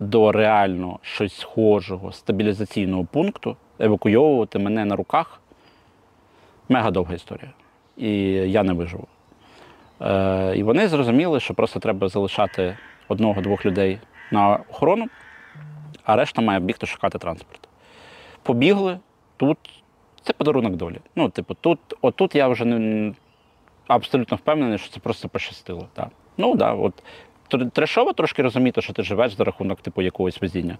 [SPEAKER 1] до реально щось схожого стабілізаційного пункту евакуйовувати мене на руках мега довга історія. І я не виживу. Е, і вони зрозуміли, що просто треба залишати одного-двох людей на охорону, а решта має бігти шукати транспорт. Побігли тут. Це подарунок долі. Ну, типу, тут, отут я вже не абсолютно впевнений, що це просто пощастило. Так. Ну так, да, от тр- трешово трошки розуміти, що ти живеш за рахунок типу, якогось везіння.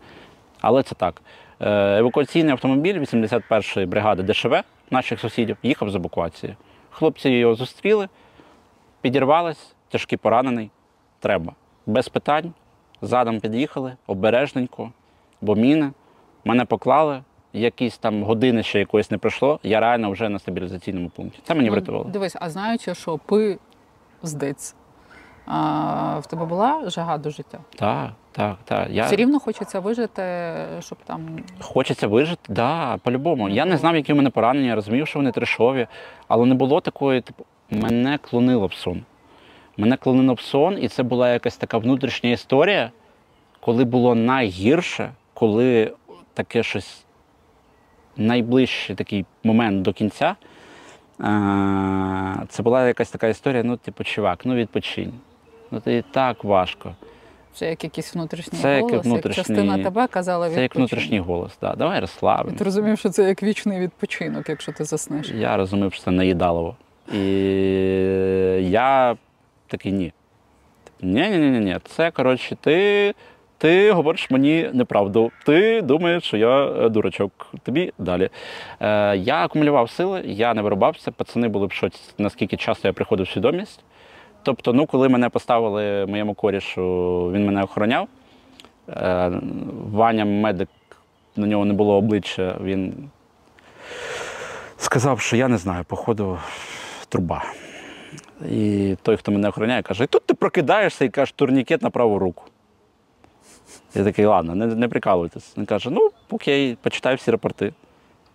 [SPEAKER 1] Але це так. Е, евакуаційний автомобіль 81-ї бригади ДШВ наших сусідів їхав з евакуації. Хлопці його зустріли, підірвались, тяжкий поранений. Треба. Без питань. Задом під'їхали, обережненько, бо міни. Мене поклали, якісь там години ще якоїсь не пройшло. Я реально вже на стабілізаційному пункті. Це мені
[SPEAKER 2] Ну,
[SPEAKER 1] врятувало.
[SPEAKER 2] Дивись, а знаючи, що пи здиць, а, в тебе була жага до життя?
[SPEAKER 1] Так, так, так. Я...
[SPEAKER 2] Все рівно хочеться вижити, щоб там
[SPEAKER 1] Хочеться вижити, да, по-любому. Я не знав, які в мене поранення, я розумів, що вони трешові, але не було такої, типу, мене клонило в сон. Мене клонило в сон, і це була якась така внутрішня історія, коли було найгірше, коли таке щось найближчий такий момент до кінця. Це була якась така історія, ну, типу, чувак, ну відпочинь. Ну це і так важко.
[SPEAKER 2] Це як якийсь внутрішній
[SPEAKER 1] Це як
[SPEAKER 2] голос,
[SPEAKER 1] внутрішній-
[SPEAKER 2] як частина тебе казала
[SPEAKER 1] Це як внутрішній голос. Да. Давай
[SPEAKER 2] І
[SPEAKER 1] розслабимо.
[SPEAKER 2] Ти розумів, що це як вічний відпочинок, якщо ти заснеш.
[SPEAKER 1] Я розумів, що це наїдалово. І я такий ні. ні ні Це коротше, ти, ти говориш мені неправду. Ти думаєш, що я е, дурачок. Тобі далі. Е, я акумулював сили, я не вирубався. Пацани були в шоці, наскільки часто я приходив в свідомість. Тобто, ну, коли мене поставили моєму корішу, він мене охороняв. Е, Ваня, медик, на нього не було обличчя, він сказав, що я не знаю, походу, труба. І той, хто мене охороняє, каже: тут ти прокидаєшся і кажеш турнікет на праву руку. Я такий, ладно, не, не прикалуйтесь. Він каже: ну, окей, почитай всі рапорти.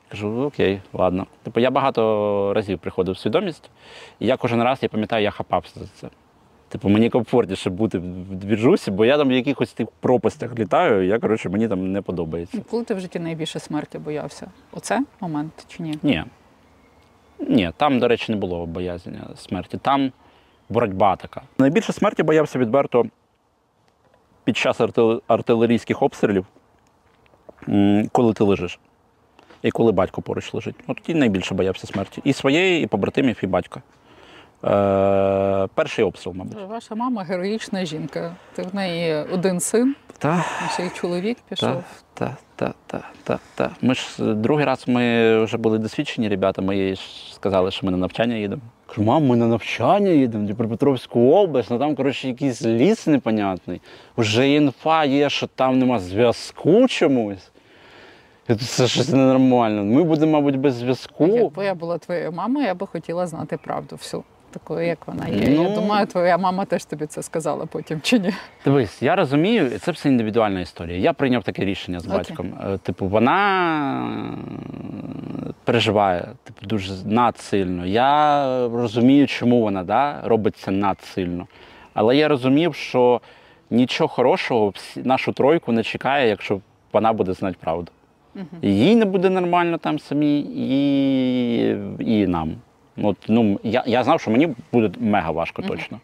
[SPEAKER 1] Кажу, окей, ладно. Типу, я багато разів приходив в свідомість, і я кожен раз я пам'ятаю, я хапався за це. Типу, мені комфортніше бути в двіжусі, бо я там в якихось тих пропастях літаю, і я, коротше, мені там не подобається.
[SPEAKER 2] Коли ти в житті найбільше смерті боявся? Оце момент чи ні?
[SPEAKER 1] Ні. Ні, там, до речі, не було боязні смерті. Там боротьба така. Найбільше смерті боявся відверто під час арти- артилерійських обстрілів, коли ти лежиш. І коли батько поруч лежить. От тоді найбільше боявся смерті. І своєї, і побратимів, і батька. Е, перший обстріл, мабуть.
[SPEAKER 2] Ваша мама героїчна жінка. Ти в неї один син,
[SPEAKER 1] Та,
[SPEAKER 2] ще й чоловік пішов.
[SPEAKER 1] та, та, та, та, та. Ми ж е, другий раз ми вже були досвідчені ребята, ми їй сказали, що ми на навчання їдемо. Кажу, мам, ми на навчання їдемо, в Дніпропетровську область, ну там, коротше, якийсь ліс непонятний. Уже інфа є, що там нема зв'язку чомусь. Це щось ненормально. Ми будемо, мабуть, без зв'язку.
[SPEAKER 2] Якби я була твоєю мамою, я би хотіла знати правду всю. Такою, як вона є. Я
[SPEAKER 1] Ну.
[SPEAKER 2] думаю, твоя мама теж тобі це сказала потім, чи ні?
[SPEAKER 1] Дивись, я розумію, це все індивідуальна історія. Я прийняв таке рішення з
[SPEAKER 2] Окей.
[SPEAKER 1] батьком. Е, Типу, вона переживає типу, дуже надсильно. Я розумію, чому вона да, робить це надсильно. Але я розумів, що нічого хорошого нашу тройку не чекає, якщо вона буде знати правду. І Їй не буде нормально там самі, і, і нам. От, ну, я, я знав, що мені буде мега важко точно.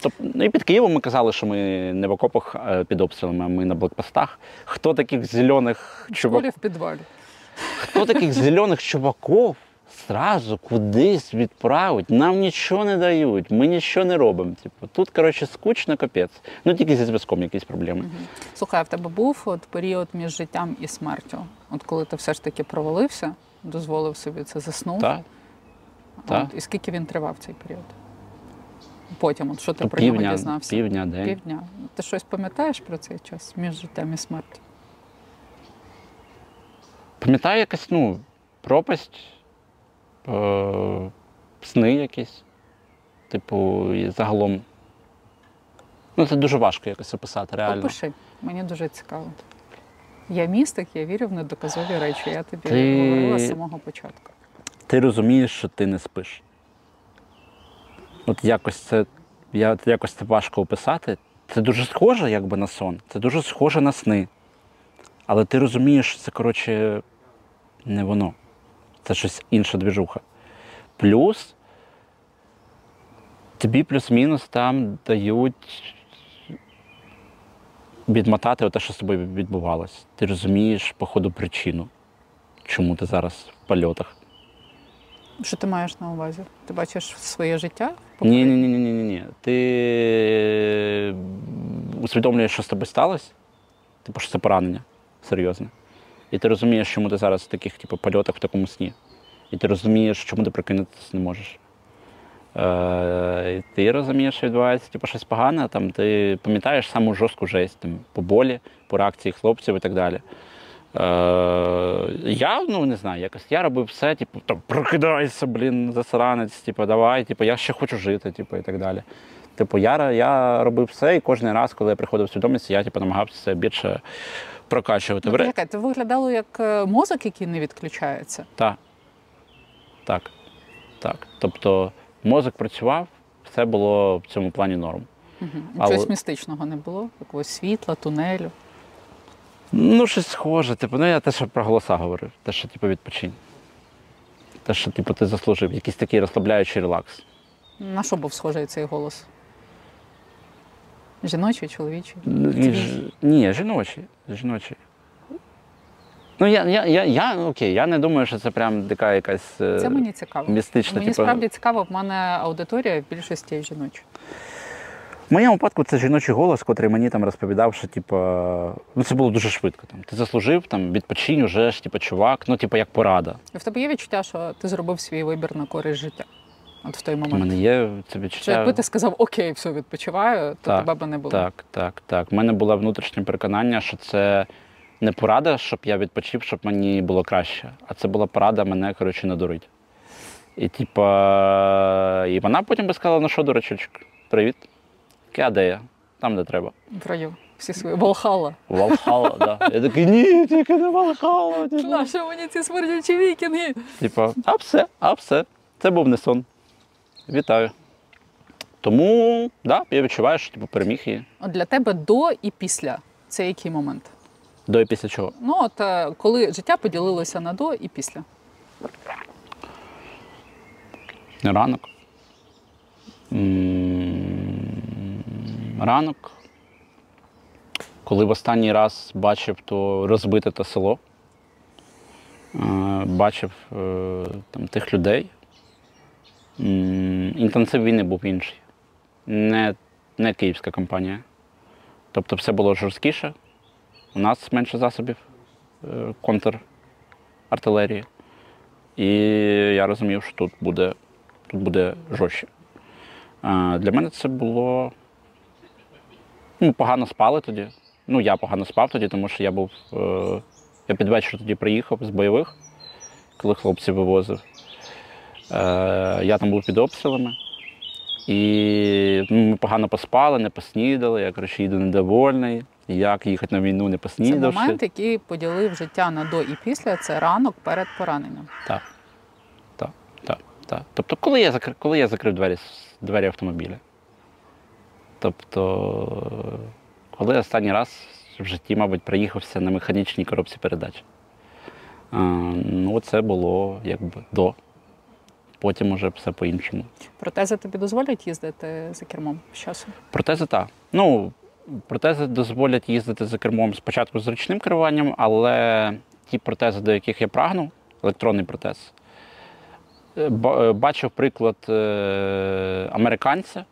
[SPEAKER 1] Тобто, ну, і під Києвом ми казали, що ми не в окопах е, під обстрілами, а ми на блокпостах. Хто таких зелених чуваків,
[SPEAKER 2] в підвалі.
[SPEAKER 1] хто таких зелених чуваків зразу кудись відправить? Нам нічого не дають, ми нічого не робимо. Типу, тут, коротше, скучно капець. Ну тільки зі зв'язком якісь проблеми.
[SPEAKER 2] Слухай, а в тебе був от період між життям і смертю? От коли ти все ж таки провалився, дозволив собі це заснув.
[SPEAKER 1] Так. Так.
[SPEAKER 2] І скільки він тривав цей період? Потім, от що ти
[SPEAKER 1] То
[SPEAKER 2] про нього дізнався?
[SPEAKER 1] півдня, день.
[SPEAKER 2] Півдня. Ти щось пам'ятаєш про цей час між життям і смертю?
[SPEAKER 1] Пам'ятаю якась, ну, пропасть, е- сни якісь. Типу, і загалом. Ну, це дуже важко якось описати, реально.
[SPEAKER 2] Опиши, мені дуже цікаво. Я містик, я вірю в недоказові речі. Я тобі
[SPEAKER 1] Ти-
[SPEAKER 2] говорила з самого початку.
[SPEAKER 1] Ти розумієш, що ти не спиш. От якось це, я, якось це важко описати. Це дуже схоже якби на сон, це дуже схоже на сни. Але ти розумієш, що це, коротше, не воно. Це щось інша двіжуха. Плюс тобі плюс-мінус там дають відмотати те, що з тобою відбувалось. Ти розумієш, по ходу причину, чому ти зараз в польотах.
[SPEAKER 2] Що ти маєш на увазі? Ти бачиш своє життя?
[SPEAKER 1] Ні, ні, ні, ні, ні, ні. Ти усвідомлюєш, що з тобою сталося, типу, що це поранення серйозне. І ти розумієш, чому ти зараз в таких типу, польотах в такому сні. І ти розумієш, чому ти прокинутися не можеш. Е, ти розумієш, що відбувається типу, щось погане, там, ти пам'ятаєш саму жорстку жесть там, по болі, по реакції хлопців і так далі. Е, я ну не знаю, якось я робив все, типу, там, прокидайся, блін, засранець, типу, давай, типу, я ще хочу жити, типу, і так далі. Типу, я, я робив все, і кожен раз, коли я приходив в свідомість, я типу, намагався більше прокачувати.
[SPEAKER 2] Ну, чекай, ти виглядало як е, мозок, який не відключається.
[SPEAKER 1] Так. Так. Так. Тобто мозок працював, все було в цьому плані норм.
[SPEAKER 2] Угу.
[SPEAKER 1] Але-
[SPEAKER 2] Чогось містичного не було, якогось світла, тунелю.
[SPEAKER 1] Ну, щось схоже. Типу, ну я те, що про голоса говорив, те, що типу, відпочинь. Те, що типу, ти заслужив, якийсь такий розслабляючий релакс.
[SPEAKER 2] На що був схожий цей голос? Жіночий, чоловічий?
[SPEAKER 1] Ні, ж- Ні, жіночі. жіночі. Ну, я, я, я, я, окей, я не думаю, що це прям така якась е,
[SPEAKER 2] Це мені цікаво.
[SPEAKER 1] містична.
[SPEAKER 2] Мені
[SPEAKER 1] типу,
[SPEAKER 2] справді цікаво, в мене аудиторія в більшості жіноча.
[SPEAKER 1] В моєму випадку це жіночий голос, котрий мені там розповідав, що типу, ну це було дуже швидко. Там. Ти заслужив, там, відпочинь уже ж, типу, чувак, ну, типу, як порада.
[SPEAKER 2] І в тебе є відчуття, що ти зробив свій вибір на користь життя. От в той
[SPEAKER 1] У мене є це
[SPEAKER 2] Що
[SPEAKER 1] відчуття.
[SPEAKER 2] якби ти сказав окей, все, відпочиваю, то
[SPEAKER 1] Так,
[SPEAKER 2] тебе б не було.
[SPEAKER 1] Так, так, так. У мене було внутрішнє переконання, що це не порада, щоб я відпочив, щоб мені було краще. А це була порада мене, коротше, надурить. І типа, і вона потім би сказала, ну що, дурачочок, привіт. Я де я? Там, де треба.
[SPEAKER 2] В раю. Всі свої Волхала.
[SPEAKER 1] Валхала, да. Я такий, ні, тільки не Валхала. типу.
[SPEAKER 2] Нащо мені ці смердючі вікінги?
[SPEAKER 1] Типа, а все, а все. Це був не сон. Вітаю. Тому, да, я відчуваю, що типу, переміг її.
[SPEAKER 2] От для тебе до і після це який момент?
[SPEAKER 1] До і після чого.
[SPEAKER 2] Ну, от е, коли життя поділилося на до і після.
[SPEAKER 1] Ранок. Ранок. Коли в останній раз бачив то розбите те село, е, бачив е, там, тих людей. Інтенсив війни був інший. Не, не київська компанія. Тобто все було жорсткіше. У нас менше засобів е, контрартилерії. І я розумів, що тут буде, тут буде жорстче. Для мене це було. Ну, погано спали тоді. Ну, я погано спав тоді, тому що я був. Е, я під вечір тоді приїхав з бойових, коли хлопців вивозив. Е, я там був під обстрілами. І ну, ми погано поспали, не поснідали. Я коротше їду недовольний. Як їхати на війну, не
[SPEAKER 2] Це
[SPEAKER 1] поснідавши.
[SPEAKER 2] момент, який поділив життя на до і після. Це ранок перед пораненням.
[SPEAKER 1] Так. Так, так, так. Тобто, коли я закрив, коли я закрив двері, двері автомобіля. Тобто, коли останній раз в житті, мабуть, приїхався на механічній коробці передач. А, ну, це було якби до. Потім уже все по-іншому.
[SPEAKER 2] Протези тобі дозволять їздити за кермом з часом?
[SPEAKER 1] Протези так. Ну, протези дозволять їздити за кермом спочатку з ручним керуванням, але ті протези, до яких я прагну, електронний протез. е, е, Бачив приклад е, американця,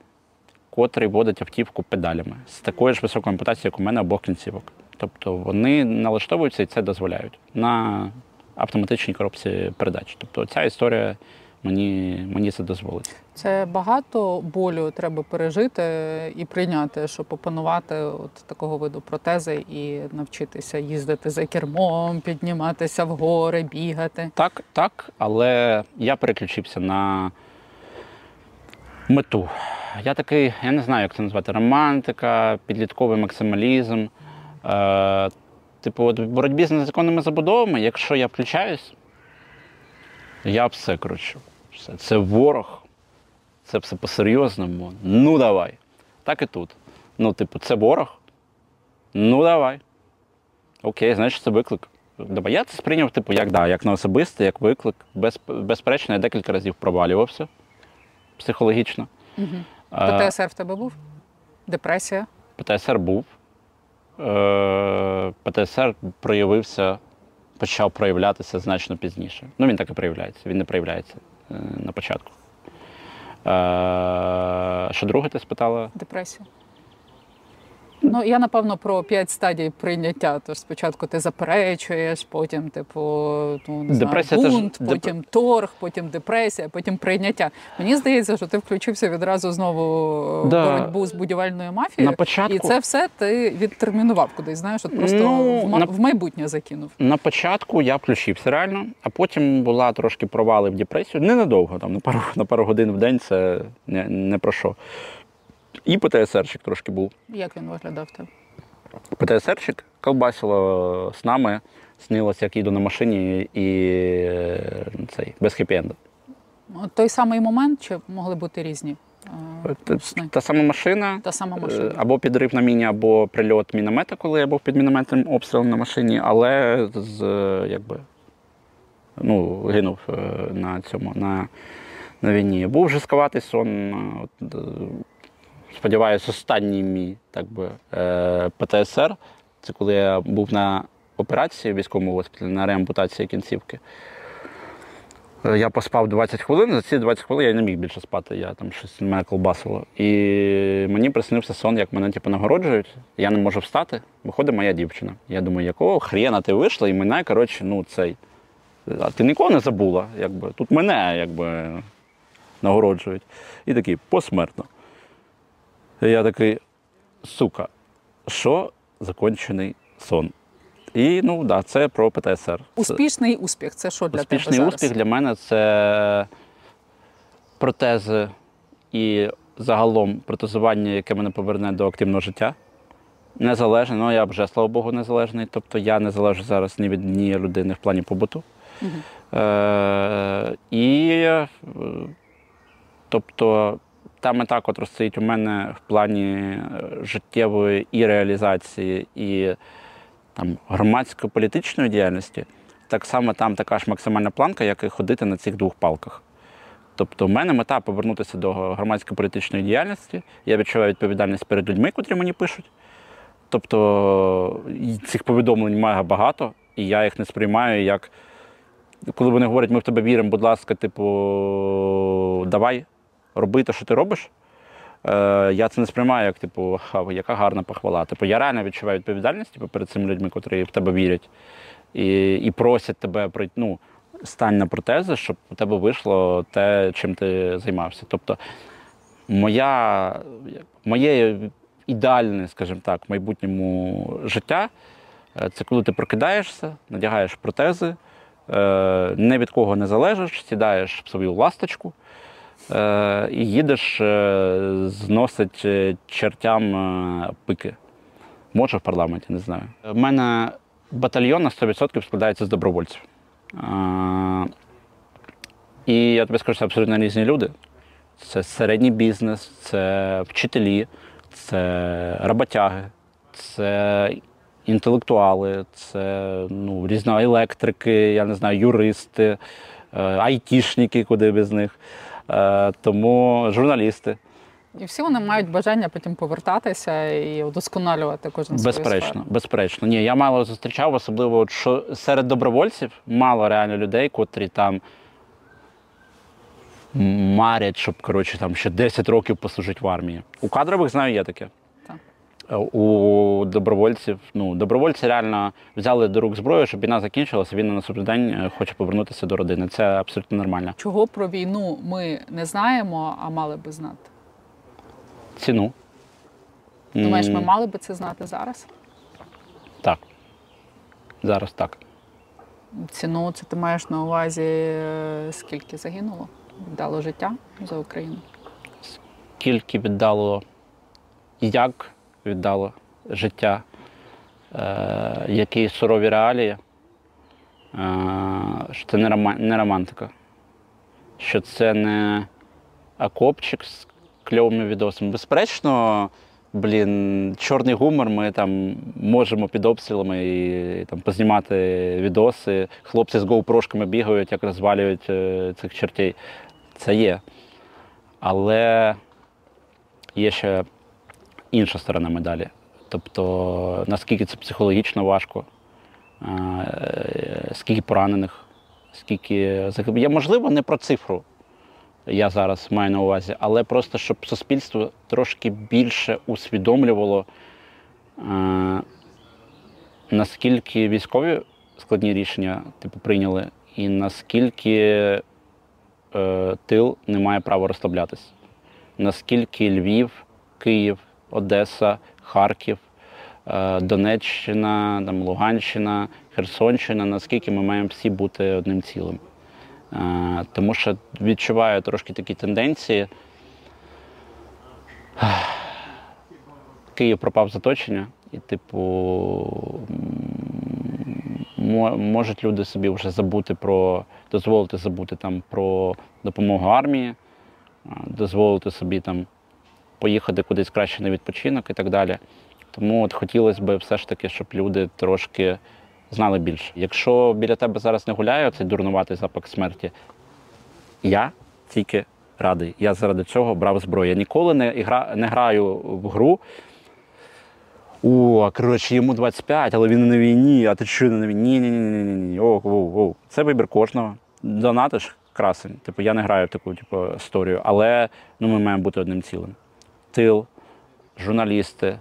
[SPEAKER 1] котрий водить автівку педалями з такою ж високою ампутацією, як у мене обох кінцівок. Тобто вони налаштовуються і це дозволяють на автоматичній коробці передач. Тобто ця історія мені, мені це дозволить.
[SPEAKER 2] Це багато болю треба пережити і прийняти, щоб опанувати от такого виду протези і навчитися їздити за кермом, підніматися в гори, бігати.
[SPEAKER 1] Так, так, але я переключився на мету. Я такий, я не знаю, як це назвати, романтика, підлітковий максималізм. Е, типу, от в боротьбі з незаконними забудовами, якщо я включаюсь, я все коротше. Це ворог, це все по-серйозному. Ну давай. Так і тут. Ну, типу, це ворог. Ну давай. Окей, значить, це виклик. Давай. Я це сприйняв, типу, як, да, як на особисте, як виклик. Без, безперечно, я декілька разів провалювався психологічно.
[SPEAKER 2] Угу.
[SPEAKER 1] Е,
[SPEAKER 2] ПТСР в тебе був? Депресія?
[SPEAKER 1] ПТСР був. Е, ПТСР проявився, почав проявлятися значно пізніше. Ну, він так і проявляється. Він не проявляється на початку. Е, що друге ти спитала?
[SPEAKER 2] Депресія. Ну, я напевно про п'ять стадій прийняття. Тож спочатку ти заперечуєш, потім, типу, ну не
[SPEAKER 1] Депресія
[SPEAKER 2] знаю, бунт,
[SPEAKER 1] деп-
[SPEAKER 2] потім торг, потім депресія, потім прийняття. Мені здається, що ти включився відразу знову
[SPEAKER 1] Да.
[SPEAKER 2] боротьбу з будівельною мафією.
[SPEAKER 1] На початку-
[SPEAKER 2] І це все ти відтермінував кудись, знаєш, от просто
[SPEAKER 1] Ну,
[SPEAKER 2] в, ма-
[SPEAKER 1] на-
[SPEAKER 2] в майбутнє закинув.
[SPEAKER 1] На початку я включився реально, а потім була трошки провали в депресію. Ненадовго, там, на пару, на пару годин в день це не, не про що. І ПТСРчик трошки був.
[SPEAKER 2] Як він виглядав тебе?
[SPEAKER 1] ПТСРчик колбасило з нами, снилося, як їду на машині і е, цей, без хеппі-енду.
[SPEAKER 2] Той самий момент, чи могли бути різні? е,
[SPEAKER 1] Та, та сама машина.
[SPEAKER 2] Та сама
[SPEAKER 1] е,
[SPEAKER 2] машина.
[SPEAKER 1] Або підрив на міні, або прильот міномета, коли я був під мінометним обстрілом на машині, але з е, якби ну, гинув е, на цьому на, на війні. Був жорсткуватий сон. Сподіваюся, останній мій так би, е, ПТСР. Це коли я був на операції в військовому госпіталі на реампутації кінцівки. Е, Я поспав 20 хвилин, за ці 20 хвилин я не міг більше спати, я там щось мене колбасило. І мені приснився сон, як мене типу, нагороджують, я не можу встати, виходить моя дівчина. Я думаю, якого хрена ти вийшла, і мене, коротше, ну цей. А ти нікого не забула, якби. Тут мене якби нагороджують. І такий посмертно. Я такий, сука, що закончений сон? І ну да, це про ПТСР.
[SPEAKER 2] Успішний успіх. Це що для
[SPEAKER 1] Успішний
[SPEAKER 2] тебе зараз?
[SPEAKER 1] успіх для мене це протези і загалом протезування, яке мене поверне до активного життя. Незалежне, ну я вже, слава Богу, незалежний. Тобто я не залежу зараз ні від однієї людини в плані побуту. Е, і е, тобто та мета, котра стоїть у мене в плані е, життєвої і реалізації, і там, громадсько-політичної діяльності, так само там така ж максимальна планка, як і ходити на цих двох палках. Тобто, в мене мета повернутися до громадсько-політичної діяльності. Я відчуваю відповідальність перед людьми, котрі мені пишуть. Тобто цих повідомлень має багато, і я їх не сприймаю як. Коли вони говорять, ми в тебе віримо, будь ласка, типу, давай, роби те, що ти робиш. Е, я це не сприймаю як, типу, яка гарна похвала. Типу, я реально відчуваю відповідальність типу, перед цими людьми, котрі в тебе вірять, і, і просять тебе пройти, ну, стань на протези, щоб у тебе вийшло те, чим ти займався. Тобто, моя, моє ідеальне, скажімо так, в майбутньому життя е, це коли ти прокидаєшся, надягаєш протези, е, не від кого не залежиш, сідаєш в свою ласточку і їдеш е, зносить е, чертям е, пики. Може в парламенті, не знаю. У мене батальйон на 100% складається з добровольців. Е, І я тобі скажу, це абсолютно різні люди. Це середній бізнес, це вчителі, це роботяги, це інтелектуали, це ну, різні електрики, я не знаю, юристи, е, айтішники, куди без них. Е, Тому журналісти.
[SPEAKER 2] І всі вони мають бажання потім повертатися і удосконалювати кожен свою
[SPEAKER 1] Безперечно,
[SPEAKER 2] сферу.
[SPEAKER 1] безперечно. Ні, я мало зустрічав, особливо, що серед добровольців мало реально людей, котрі там марять, щоб коротше, там ще 10 років послужити в армії. У кадрових знаю, є таке. У добровольців, ну, добровольці реально взяли до рук зброю, щоб війна закінчилася, він на наступний день е, хоче повернутися до родини. Це абсолютно нормально.
[SPEAKER 2] Чого про війну ми не знаємо, а мали би знати?
[SPEAKER 1] Ціну.
[SPEAKER 2] Думаєш, ми мали би це знати зараз?
[SPEAKER 1] Так. Зараз так.
[SPEAKER 2] Ціну це ти маєш на увазі, е, скільки загинуло? Дало життя за Україну?
[SPEAKER 1] скільки віддало, як віддало життя, е, які сурові реалії, е, що це не, романтика, що це не окопчик з кльовими відосами. Безперечно, блін, чорний гумор, ми там можемо під обстрілами і там познімати відоси. Хлопці з гоупрошками бігають, як розвалюють е, цих чертей. Це є. Але є ще інша сторона медалі. Тобто, наскільки це психологічно важко, е, скільки поранених, скільки. Я, можливо, не про цифру я зараз маю на увазі, але просто щоб суспільство трошки більше усвідомлювало, наскільки військові складні рішення типу, прийняли, і наскільки е, тил не має права розслаблятись. Наскільки Львів, Київ, Одеса, Харків, е, Донеччина, там, Луганщина, Херсонщина, наскільки ми маємо всі бути одним цілим. Е, Тому що відчуваю трошки такі тенденції. Київ пропав з оточення, і, типу, можуть люди собі вже забути про, дозволити забути там про допомогу армії, дозволити собі там поїхати кудись краще на відпочинок і так далі. Тому от хотілося б все ж таки, щоб люди трошки знали більше. Якщо біля тебе зараз не гуляє цей дурнуватий запах смерті, я тільки радий. Я заради цього брав зброю. Я ніколи не, гра, не граю в гру. О, коротше, йому 25, але він на війні, а ти що не на війні? Ні, ні, ні, ні, ні. О, о, о. Це вибір кожного. Донатиш красень. Типу, я не граю в таку типу, історію, але ну, ми маємо бути одним цілим. Тил, журналісти,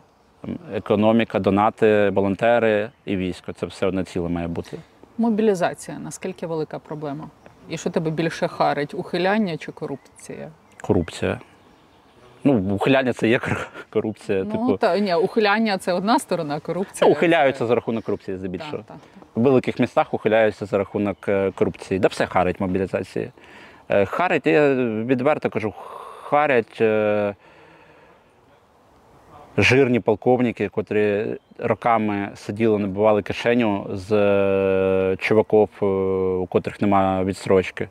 [SPEAKER 1] економіка, донати, волонтери і військо. Це все одне ціле має бути.
[SPEAKER 2] Мобілізація наскільки велика проблема? І що тебе більше харить? Ухиляння чи корупція?
[SPEAKER 1] Корупція. Ну, ухиляння це є корупція.
[SPEAKER 2] Ну
[SPEAKER 1] типу,
[SPEAKER 2] та ні, ухиляння це одна сторона, корупція.
[SPEAKER 1] ухиляються
[SPEAKER 2] це...
[SPEAKER 1] за рахунок корупції
[SPEAKER 2] Так,
[SPEAKER 1] здебільшого.
[SPEAKER 2] так, так.
[SPEAKER 1] В великих містах ухиляються за рахунок е, корупції. Да все харить мобілізації. Е, Харить, я відверто кажу, харять е, жирні полковники, котрі роками сиділи, набивали кишеню з е, чуваків, е, у котрих немає відстрочки.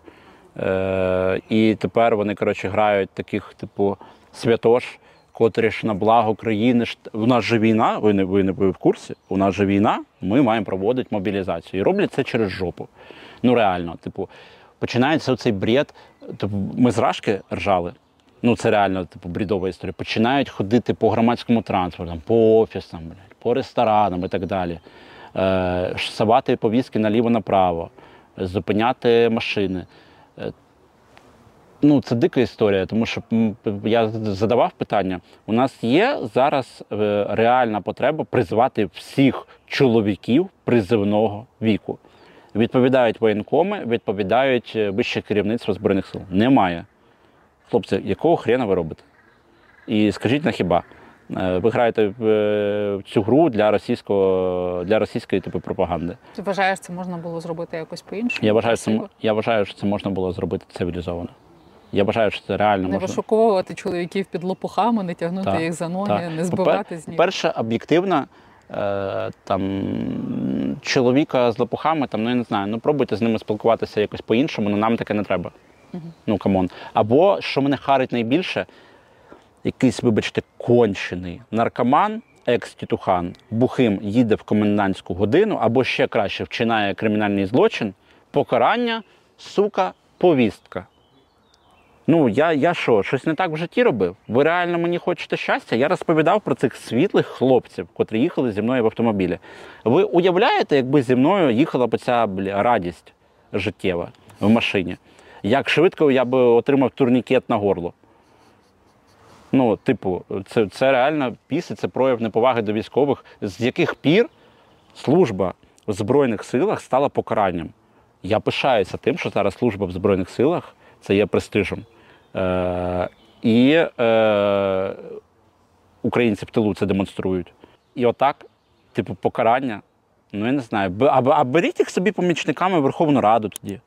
[SPEAKER 1] Е, І тепер вони, коротше, грають таких, типу, святош, котрі ж на благо країни. У нас же війна, ви не ви не ви в курсі. У нас же війна, ми маємо проводити мобілізацію. І роблять це через жопу. Ну реально, типу, починається оцей бред. Ми з ржали. Ну, це реально типу брідова історія. Починають ходити по громадському транспорту, по офісам, блядь, по ресторанам і так далі. Е, савати повістки наліво-направо, зупиняти машини. Е, Ну, це дика історія, тому що я задавав питання: у нас є зараз е, реальна потреба призвати всіх чоловіків призивного віку. Відповідають воєнкоми, відповідають е, вище керівництво Збройних сил. Немає. Хлопці, якого хрена ви робите? І скажіть на хіба? Е, Ви граєте в е, цю гру для російського для російської типу пропаганди.
[SPEAKER 2] Ти вважаєш, це можна було зробити якось по-іншому?
[SPEAKER 1] Я вважаю, це, я вважаю, що це можна було зробити цивілізовано. Я вважаю, що це реально
[SPEAKER 2] Не
[SPEAKER 1] можна.
[SPEAKER 2] вишуковувати чоловіків під лопухами, не тягнути
[SPEAKER 1] Так,
[SPEAKER 2] їх за ноги,
[SPEAKER 1] Так.
[SPEAKER 2] не збивати з ніг.
[SPEAKER 1] Перше, об'єктивно, е, там чоловіка з лопухами, там, ну я не знаю, ну пробуйте з ними спілкуватися якось по-іншому, ну нам таке не треба. Ну come on. Або що мене харить найбільше, якийсь, вибачте, кончений наркоман, екс-тітушан, бухим їде в комендантську годину, або ще краще вчинає кримінальний злочин, покарання, сука, повістка. Ну, я, я що, щось не так в житті робив? Ви реально мені хочете щастя? Я розповідав про цих світлих хлопців, котрі їхали зі мною в автомобілі. Ви уявляєте, якби зі мною їхала б ця радість життєва в машині? Як швидко я би отримав турнікет на горло? Ну, типу, це, це реально після, це прояв неповаги до військових, з яких пір служба в Збройних силах стала покаранням. Я пишаюся тим, що зараз служба в Збройних силах це є престижем. Е, і е, українці в тилу це демонструють. І отак, типу, покарання. Ну, я не знаю. Б- А, а беріть їх собі помічниками в Верховну Раду тоді.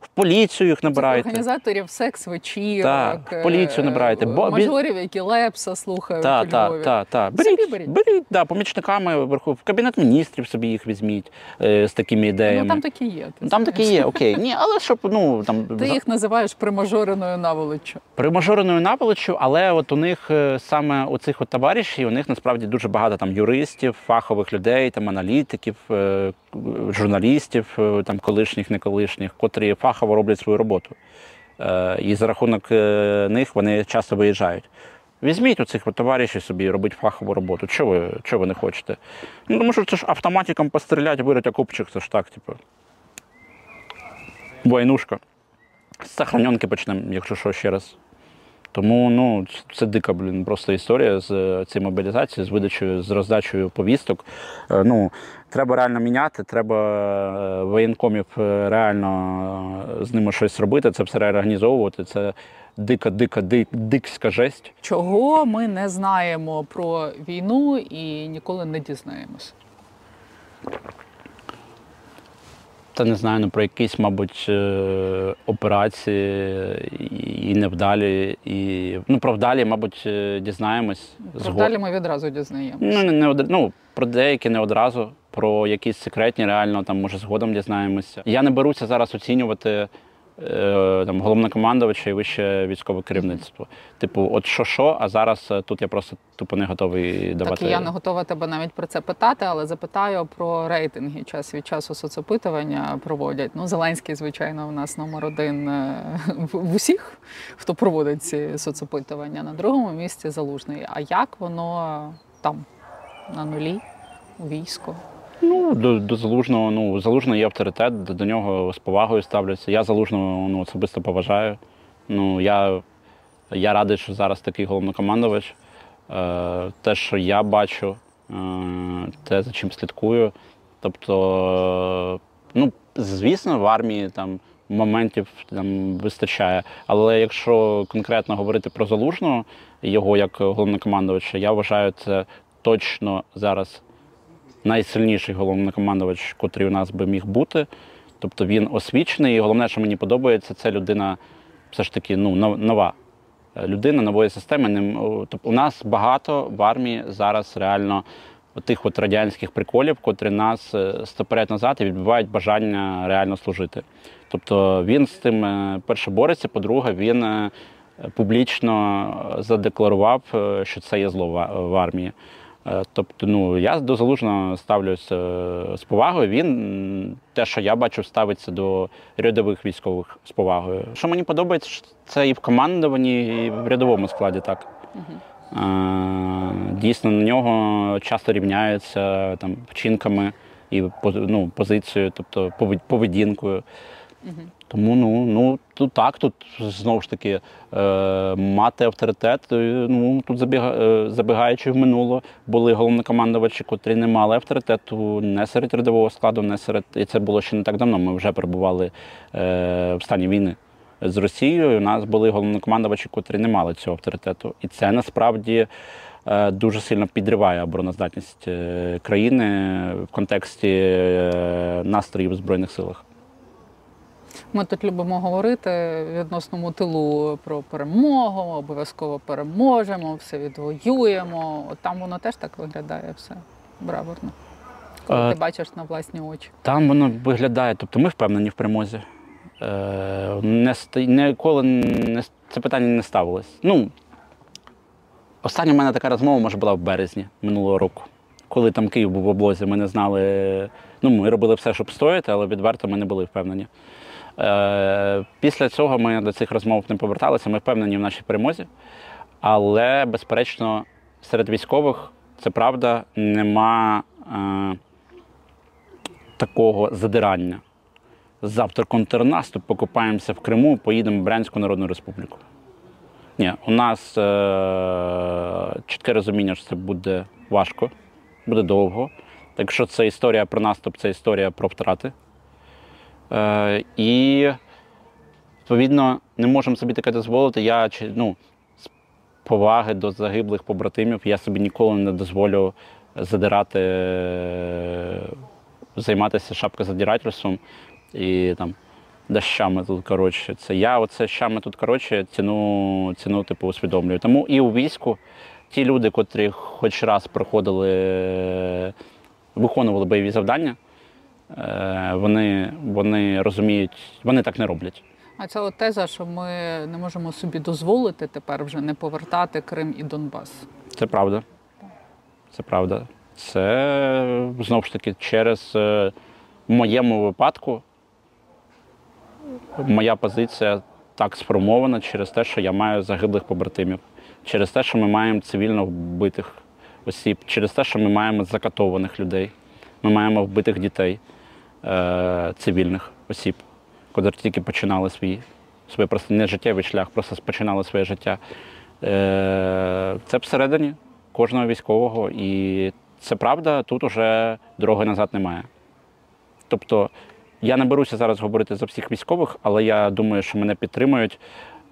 [SPEAKER 1] В поліцію їх набирайте.
[SPEAKER 2] Організаторів секс-вечірок,
[SPEAKER 1] Так,
[SPEAKER 2] е,
[SPEAKER 1] поліцію набирайте, бо-
[SPEAKER 2] мажорів, які лепса слухають.
[SPEAKER 1] Так,
[SPEAKER 2] у
[SPEAKER 1] так,
[SPEAKER 2] Львові.
[SPEAKER 1] так, так.
[SPEAKER 2] Собі
[SPEAKER 1] Беріть,
[SPEAKER 2] беріть.
[SPEAKER 1] беріть, да, помічниками вверху, в кабінет міністрів собі їх візьміть е, з такими ідеями.
[SPEAKER 2] Ну там такі є. ти
[SPEAKER 1] Ну, там такі є, окей. Ні, але щоб ну там
[SPEAKER 2] Ти їх називаєш примажореною наволоччю.
[SPEAKER 1] примажореною наволочю, але от у них е, саме у цих от товаришів, у них насправді дуже багато там юристів, фахових людей, там аналітиків, е, журналістів, е, там колишніх, не колишніх, котрі фахово роблять свою роботу. Е, І за рахунок е, них вони часто виїжджають. Візьміть у цих товаришів собі робіть фахову роботу. Чого ви, чого ви не хочете? Ну, тому що це ж автоматиком постріляти, вирить окопчик, це ж так, типу. Войнушка. З сохраненки почнемо, якщо що ще раз. Тому ну, це дика, блін, просто історія з е, цією мобілізацією, з видачею, з роздачею повісток. Е, Ну, треба реально міняти, треба е, воєнкомів реально з ними щось робити, це все реорганізовувати. Це дика, дика, дик, дикська жесть.
[SPEAKER 2] Чого ми не знаємо про війну і ніколи не дізнаємося?
[SPEAKER 1] Та не знаю, ну про якісь, мабуть, е, операції і- невдалі. І... Ну, про вдалі, мабуть, е, дізнаємось.
[SPEAKER 2] Про вдалі ми відразу дізнаємося.
[SPEAKER 1] Ну, не, не ну, про деякі не одразу, про якісь секретні, реально там може згодом дізнаємося. Я не беруся зараз оцінювати там, головнокомандувача і вище військове керівництво. Типу, от що що, а зараз е, тут я просто тупо не готовий давати.
[SPEAKER 2] Так, я не готова тебе навіть про це питати, але запитаю про рейтинги. Час від часу соцопитування проводять. Ну, Зеленський, звичайно, у нас номер один е, в усіх, хто проводить ці соцопитування. На другому місці залужний. А як воно там на нулі у війську?
[SPEAKER 1] Ну, до, до залужного, ну, залужного є авторитет, до, до нього з повагою ставляться. Я залужного ну, особисто поважаю. Ну, я, я радий, що зараз такий головнокомандувач. Е, те, що я бачу, е, те, за чим слідкую. Тобто, ну, звісно, в армії там моментів там вистачає. Але якщо конкретно говорити про залужного, його як головнокомандувача, я вважаю, це точно зараз найсильніший головнокомандувач, котрий у нас би міг бути. Тобто він освічений, і головне, що мені подобається, це людина все ж таки ну, нова. Е, Людина нової системи. Тобто у нас багато в армії зараз реально тих от радянських приколів, котрі нас е, стопорять назад і відбивають бажання реально служити. Тобто він з тим, е, перше, бореться, по-друге, він е, публічно задекларував, е, що це є зло в армії. Е, Тобто, ну я до залужного ставлюся е, з повагою. Він те, що я бачу, ставиться до рядових військових з повагою. Що мені подобається, що це і в командуванні, і в рядовому складі так. Е, Дійсно, на нього часто рівняються там вчинками і ну, позицією, тобто повед- поведінкою. Тому ну, ну тут так, тут знову ж таки е, мати авторитет. е, Ну тут забіга, е, забігаючи в минуло, були головнокомандувачі, котрі не мали авторитету не серед рядового складу, не серед і це було ще не так давно. Ми вже перебували е, в стані війни з Росією. У нас були головнокомандувачі, котрі не мали цього авторитету, і це насправді. е, Дуже сильно підриває обороноздатність країни в контексті настроїв в Збройних силах.
[SPEAKER 2] Ми тут любимо говорити в відносному тилу про перемогу, обов'язково переможемо, все відвоюємо. От там воно теж так виглядає все браворно. Коли
[SPEAKER 1] Е,
[SPEAKER 2] ти бачиш на власні очі.
[SPEAKER 1] Там воно виглядає, тобто ми впевнені в перемозі. Е, не, ніколи не, це питання не ставилось. Ну, остання в мене така розмова, може, була в березні минулого року. Коли там Київ був в облозі, ми не знали. Ну, ми робили все, щоб стояти, але відверто ми не були впевнені. Е, після цього ми до цих розмов не поверталися. Ми впевнені в нашій перемозі. Але, безперечно, серед військових це правда, нема. Е, такого задирання. Завтра контрнаступ, покопаємося в Криму, поїдемо в Брянську Народну Республіку. Ні, у нас е- чітке розуміння, що це буде важко, буде довго. Так що це історія про наступ, це історія про втрати. Е- і, відповідно, не можемо собі таке дозволити. Я ну, з поваги до загиблих побратимів я собі ніколи не дозволю задирати, е, займатися шапкозадирательством і там дощами тут коротше. Це я оце щами тут коротше ціну, ціну типу усвідомлюю. Тому і у війську ті люди, котрі хоч раз проходили, виконували бойові завдання, вони, вони розуміють, вони так не роблять.
[SPEAKER 2] А ця от теза, що ми не можемо собі дозволити тепер вже не повертати Крим і Донбас.
[SPEAKER 1] Це правда. Це правда. Це знову ж таки через е, в моєму випадку моя позиція так сформована через те, що я маю загиблих побратимів, через те, що ми маємо цивільно вбитих осіб, через те, що ми маємо закатованих людей, ми маємо вбитих дітей е, цивільних осіб, котрі тільки починали свій, свій просто не життєвий шлях, просто починали своє життя. Е, це всередині кожного військового, і це правда, тут уже дороги назад немає. Тобто я не беруся зараз говорити за всіх військових, але я думаю, що мене підтримують.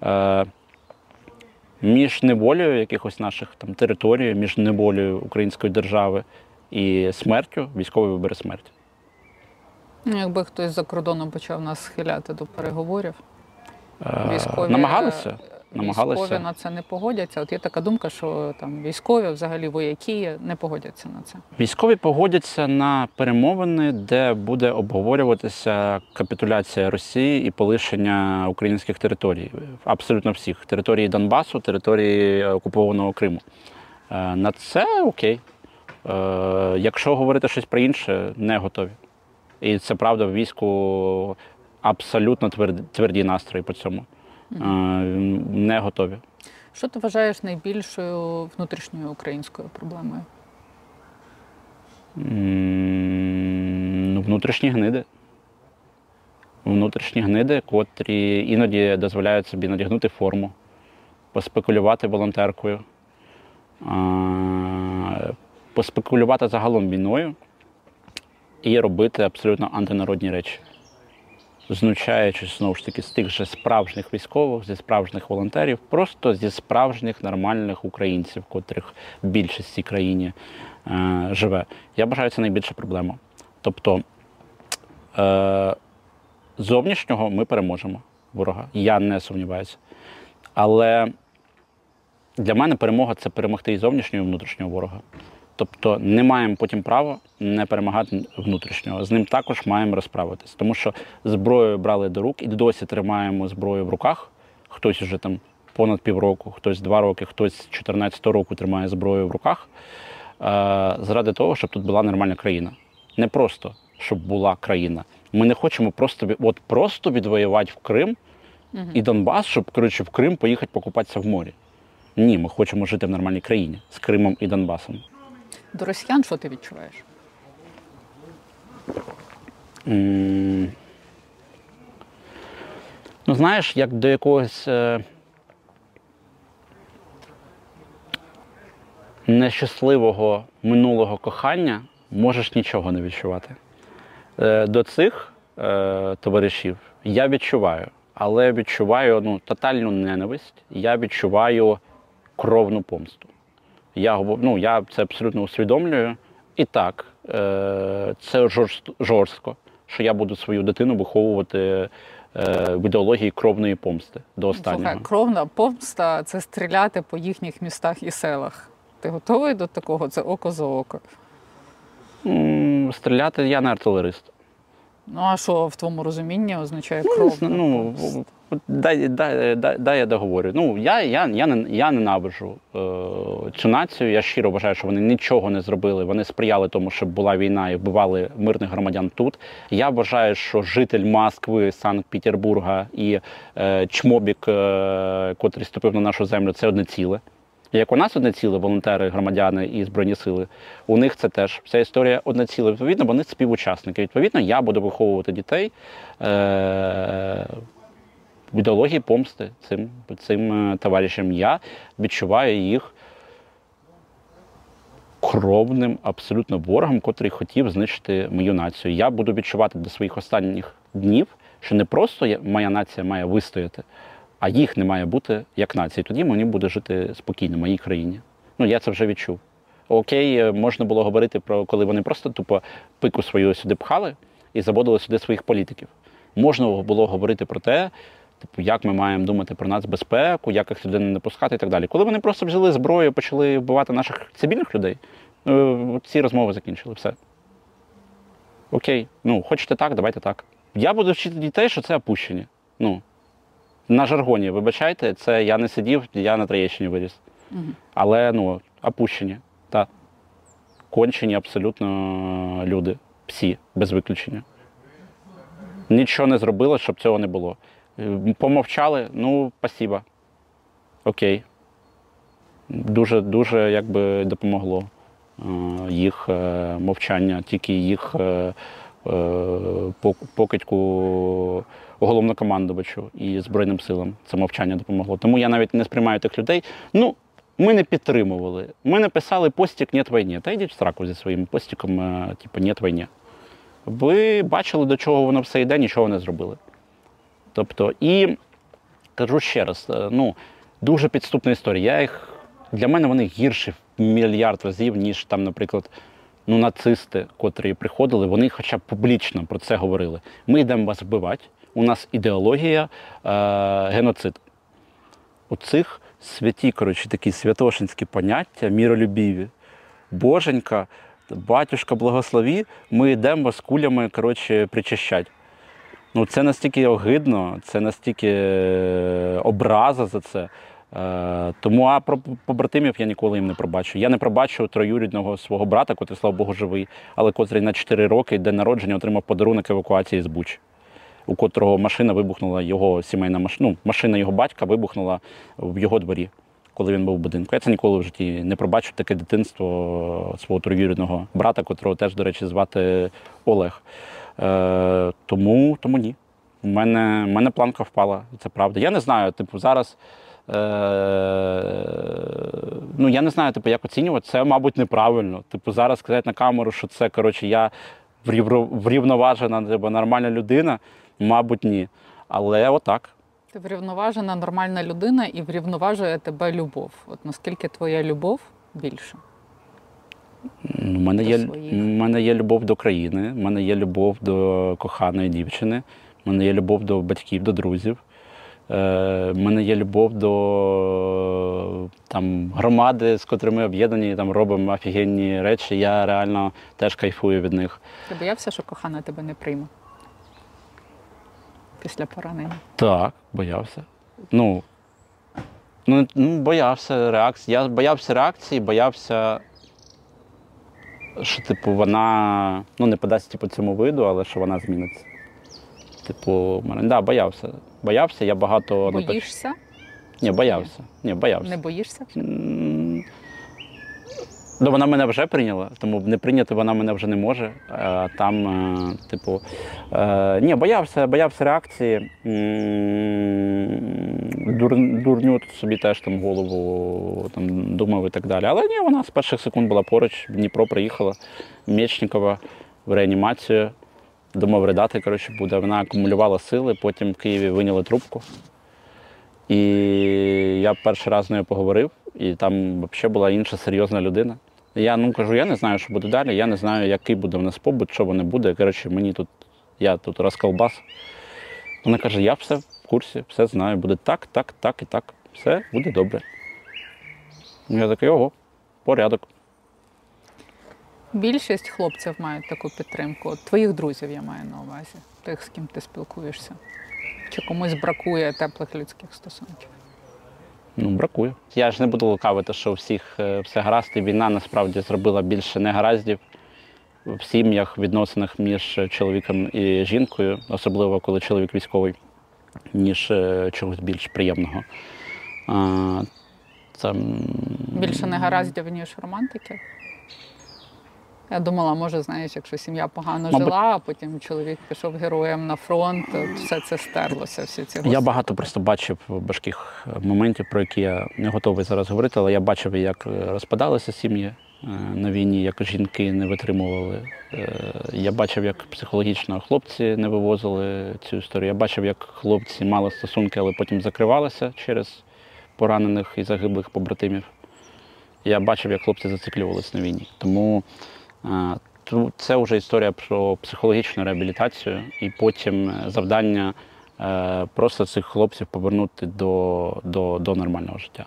[SPEAKER 1] Е, між неволею якихось наших територій, між неволею української держави і смертю, військовий вибере смерть.
[SPEAKER 2] Ну, Якби хтось за кордоном почав нас схиляти до переговорів,
[SPEAKER 1] Е,
[SPEAKER 2] військові
[SPEAKER 1] намагалися. намагалися.
[SPEAKER 2] військові на це не погодяться. От є така думка, що там військові, взагалі вояки, не погодяться на це.
[SPEAKER 1] Військові погодяться на перемовини, де буде обговорюватися капітуляція Росії і полишення українських територій, абсолютно всіх території Донбасу, території окупованого Криму. Е, На це окей. Е, Якщо говорити щось про інше, не готові. І це правда в війську абсолютно тверді, тверді настрої по цьому. Не готові.
[SPEAKER 2] Що ти вважаєш найбільшою внутрішньою українською проблемою?
[SPEAKER 1] Ну, внутрішні гниди. Внутрішні гниди, котрі іноді дозволяють собі надягнути форму, поспекулювати волонтеркою, поспекулювати загалом війною і робити абсолютно антинародні речі. Знущаючись знову ж таки з тих же справжніх військових, зі справжніх волонтерів, просто зі справжніх нормальних українців, котрих більшість в цій країні е, живе. Я вважаю, це найбільша проблема. Тобто е, зовнішнього ми переможемо ворога. Я не сумніваюся. Але для мене перемога це перемогти і зовнішнього, і внутрішнього ворога. Тобто не маємо потім права не перемагати внутрішнього. З ним також маємо розправитись. Тому що зброю брали до рук і досі тримаємо зброю в руках. Хтось вже там понад півроку, хтось два роки, хтось з 14 року тримає зброю в руках. е, Заради того, щоб тут була нормальна країна. Не просто щоб була країна. Ми не хочемо просто от просто відвоювати в Крим і Донбас, щоб коротше, в Крим поїхати покупатися в морі. Ні, ми хочемо жити в нормальній країні з Кримом і Донбасом.
[SPEAKER 2] До росіян що ти відчуваєш?
[SPEAKER 1] М, Ну, знаєш, як до якогось е, нещасливого минулого кохання можеш нічого не відчувати. Е, До цих е, товаришів я відчуваю, але відчуваю ну, тотальну ненависть, я відчуваю кровну помсту. Я, ну, я це абсолютно усвідомлюю. І так, е, це жорстко, що я буду свою дитину виховувати е, в ідеології кровної помсти до останнього.
[SPEAKER 2] Слухай, кровна помста це стріляти по їхніх містах і селах. Ти готовий до такого? Це око за око.
[SPEAKER 1] Стріляти я не артилерист.
[SPEAKER 2] Ну а що в твоєму розумінні означає
[SPEAKER 1] Ну, не ну, дай, дай, дай, дай я договорю. Ну, я, я, я, не- я ненавиджу е, цю націю. Я щиро вважаю, що вони нічого не зробили. Вони сприяли тому, щоб була війна і вбивали мирних громадян тут. Я вважаю, що житель Москви, Санкт-Петербурга і е, Чмобік, е, котрий ступив на нашу землю, це одне ціле. Як у нас одне ціле, волонтери, громадяни і збройні сили, у них це теж вся історія одне ціле. Відповідно, вони співучасники. Відповідно, я буду виховувати дітей е- в ідеології помсти цим, цим е, товаришам. Я відчуваю їх кровним абсолютно ворогом, котрий хотів знищити мою націю. Я буду відчувати до своїх останніх днів, що не просто моя нація має вистояти, а їх не має бути як нації. Тоді мені буде жити спокійно в моїй країні. Ну, я це вже відчув. Окей, е, можна було говорити про коли вони просто тупо пику свою сюди пхали і заводили сюди своїх політиків. Можна було говорити про те, типу, як ми маємо думати про нацбезпеку, як їх сюди не пускати і так далі. Коли вони просто взяли зброю почали вбивати наших цивільних людей, е, ці розмови закінчили. Все. Окей, ну хочете так, давайте так. Я буду вчити дітей, що це опущення. Ну, на жаргоні, вибачайте, це я не сидів, я на Троєщині виріс. Але ну, опущені. Та. Кончені абсолютно люди. Всі, без виключення. Нічого не зробили, щоб цього не було. Е, Помовчали, ну, спасіба. Окей. Дуже, дуже якби допомогло е, їх е, мовчання, тільки їх е, е, покидьку головнокомандувачу і Збройним силам. Це мовчання допомогло. Тому я навіть не сприймаю тих людей. Ну, ми не підтримували. Ми написали постік «Нет війні». Та йдіть в сраку зі своїм постіком, е, типу «Нет війні». Ви бачили, до чого воно все йде, нічого не зробили. Тобто, і кажу ще раз, е, ну, дуже підступна історія. Я їх, для мене вони гірші в мільярд разів, ніж там, наприклад, ну, нацисти, котрі приходили, вони хоча б публічно про це говорили. Ми йдемо вас вбивати, у нас ідеологія е, геноцид. оцих святі, коротше, такі святошинські поняття, міролюбіві, боженька, батюшка благослови, ми йдемо з кулями коротше, причащать. Ну, це настільки огидно, це настільки е, образа за це. Е, тому а про побратимів я ніколи їм не пробачу. Я не пробачу троюрідного свого брата, котрий, слава Богу, живий, але котрий на 4 роки день народження отримав подарунок евакуації з Буч, у котрого машина вибухнула, його сімейна машина, ну, машина його батька вибухнула в його дворі, коли він був в будинку. Я це ніколи в житті не пробачу таке дитинство свого троюрідного брата, котрого теж, до речі, звати Олег. Е, тому, тому ні. У мене, у мене планка впала, це правда. Я не знаю, типу, зараз. Е, ну, я не знаю, типу, як оцінювати. Це, мабуть, неправильно. Типу, зараз сказати на камеру, що це, коротше, я врівноважена, типу, нормальна людина, мабуть, ні. Але отак.
[SPEAKER 2] Ти врівноважена, нормальна людина і врівноважує тебе любов. От наскільки твоя любов більше?
[SPEAKER 1] У мене,
[SPEAKER 2] До
[SPEAKER 1] є,
[SPEAKER 2] своїх.
[SPEAKER 1] у мене є любов до країни, в мене є любов до коханої дівчини, в мене є любов до батьків, до друзів. Е, в мене є любов до там, громади, з котрими об'єднані, там робимо офігенні речі. Я реально теж кайфую від них.
[SPEAKER 2] Ти боявся, що кохана тебе не прийме після поранення?
[SPEAKER 1] Так, боявся. Ну, ну, ну боявся реакції. Я боявся реакції, боявся, що, типу, вона ну, не подасть типу, цьому виду, але що вона зміниться. Типу, мене, да, боявся. Боявся, я багато
[SPEAKER 2] Боїшся?
[SPEAKER 1] Ні, боявся. Ні, боявся.
[SPEAKER 2] Не боїшся?
[SPEAKER 1] Ну, вона мене вже прийняла, тому не прийняти вона мене вже не може. Там, е, типу, е, ні, боявся, боявся реакції. Дур, дурню собі теж там голову там, думав і так далі. Але ні, вона з перших секунд була поруч, в Дніпро приїхала, Мєчникова в реанімацію. Думав, ридати, коротше, буде. Вона акумулювала сили, потім в Києві виняли трубку. І я перший раз з нею поговорив, і там взагалі була інша серйозна людина. Я ну кажу, я не знаю, що буде далі, я не знаю, який буде в нас побут, що воно буде. Коротше, мені тут, я тут розколбас. Вона каже, я все в курсі, все знаю, буде так, так, так і так. Все буде добре. Я такий, ого, порядок.
[SPEAKER 2] Більшість хлопців мають таку підтримку. От Твоїх друзів я маю на увазі, тих, з ким ти спілкуєшся. Чи комусь бракує теплих людських стосунків?
[SPEAKER 1] Ну, бракує. Я ж не буду лукавити, що у всіх е, все гаразд, і війна насправді зробила більше негараздів в сім'ях, відносинах між чоловіком і жінкою, особливо коли чоловік військовий, ніж е, чогось більш приємного. А, Це,
[SPEAKER 2] Більше негараздів, ніж романтики? Я думала, може, знаєш, якщо сім'я погано
[SPEAKER 1] Мабуть.
[SPEAKER 2] жила, а потім чоловік пішов героєм на фронт, то все це стерлося, всі ці
[SPEAKER 1] Я багато просто бачив важких моментів, про які я не готовий зараз говорити, але я бачив, як розпадалися сім'ї е, на війні, як жінки не витримували. Е, Я бачив, як психологічно хлопці не вивозили цю історію. Я бачив, як хлопці мали стосунки, але потім закривалися через поранених і загиблих побратимів. Я бачив, як хлопці зациклювалися на війні. Тому це вже історія про психологічну реабілітацію і потім е, завдання е, просто цих хлопців повернути до, до, до нормального життя.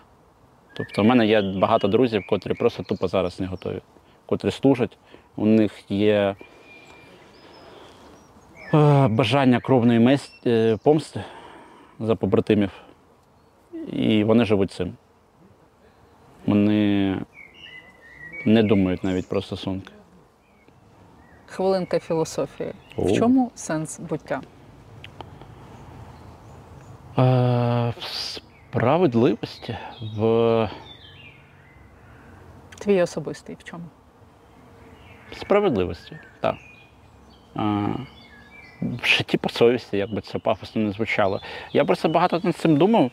[SPEAKER 1] Тобто, в мене є багато друзів, котрі просто тупо зараз не готові, котрі служать. У них є е, бажання кровної мес- е, помсти за побратимів, і вони живуть цим. Вони не думають навіть про стосунки.
[SPEAKER 2] Хвилинка філософії. В чому сенс буття?
[SPEAKER 1] Е, в справедливості, в
[SPEAKER 2] Твій особистий в чому?
[SPEAKER 1] справедливості, так. А, в житті по совісті, як би це пафосно не звучало. Я просто багато над цим думав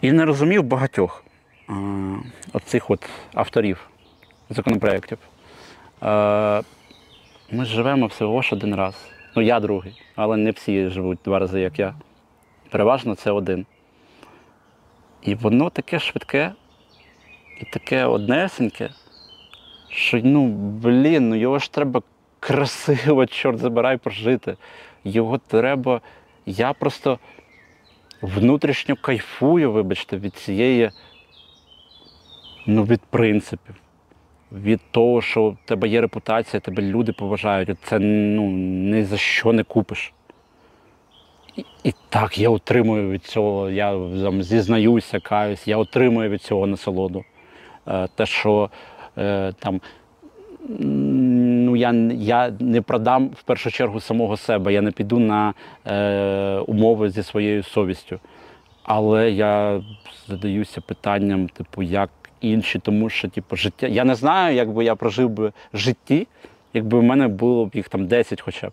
[SPEAKER 1] і не розумів багатьох а, оцих от авторів законопроєктів. А, ми живемо всього ж один раз. Ну, я другий, але не всі живуть два рази, як я. Переважно це один. І воно таке швидке і таке однесеньке, що ну, блін, ну його ж треба красиво, чорт забирай, прожити. Його треба. Я просто. внутрішньо кайфую, вибачте, від цієї, ну, від принципів. Від того, що в тебе є репутація, тебе люди поважають. Це ну, ні за що не купиш. І, і так, я отримую від цього, я там, зізнаюся, каюсь, я отримую від цього насолоду. Е, те, що е, там ну, я, я не продам в першу чергу самого себе, я не піду на е, умови зі своєю совістю. Але я задаюся питанням, типу, як інші, тому що типу, життя. Я не знаю, як би я прожив би житті, якби в мене було б їх там 10 хоча б.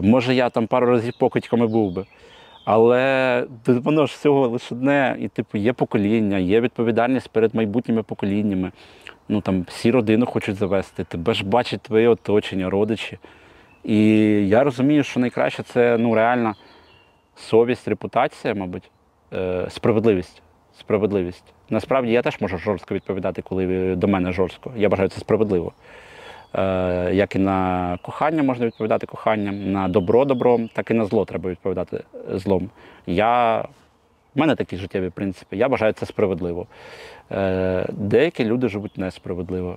[SPEAKER 1] Може, я там пару разів покидьками був би. Але воно ж всього лише одне, і типу, є покоління, є відповідальність перед майбутніми поколіннями. Ну там всі родину хочуть завести, тебе ж бачить твоє оточення, родичі. І я розумію, що найкраще це ну, реальна совість, репутація, мабуть, е, справедливість. Справедливість. Насправді я теж можу жорстко відповідати, коли до мене жорстко. Я вважаю це справедливо. Е, як і на кохання можна відповідати коханням, на добро добром, так і на зло треба відповідати злом. Я... В мене такі життєві принципи. Я вважаю це справедливо. Е, деякі люди живуть несправедливо.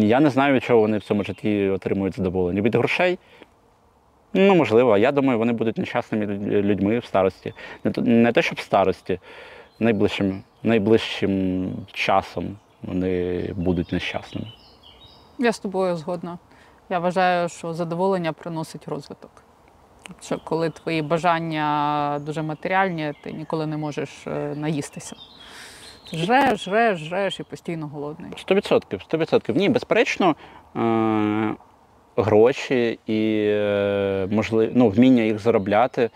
[SPEAKER 1] Я не знаю, від чого вони в цьому житті отримують задоволення. Від грошей? Ну, можливо, я думаю, вони будуть нещасними людьми в старості. Не, те, щоб в старості, найближчим, найближчим часом вони будуть нещасними.
[SPEAKER 2] Я з тобою згодна. Я вважаю, що задоволення приносить розвиток. Що коли твої бажання дуже матеріальні, ти ніколи не можеш е, наїстися. Жреш, жреш, жреш і постійно голодний.
[SPEAKER 1] Сто відсотків, сто відсотків. Ні, безперечно, е- гроші і е- можливо, ну, вміння їх заробляти,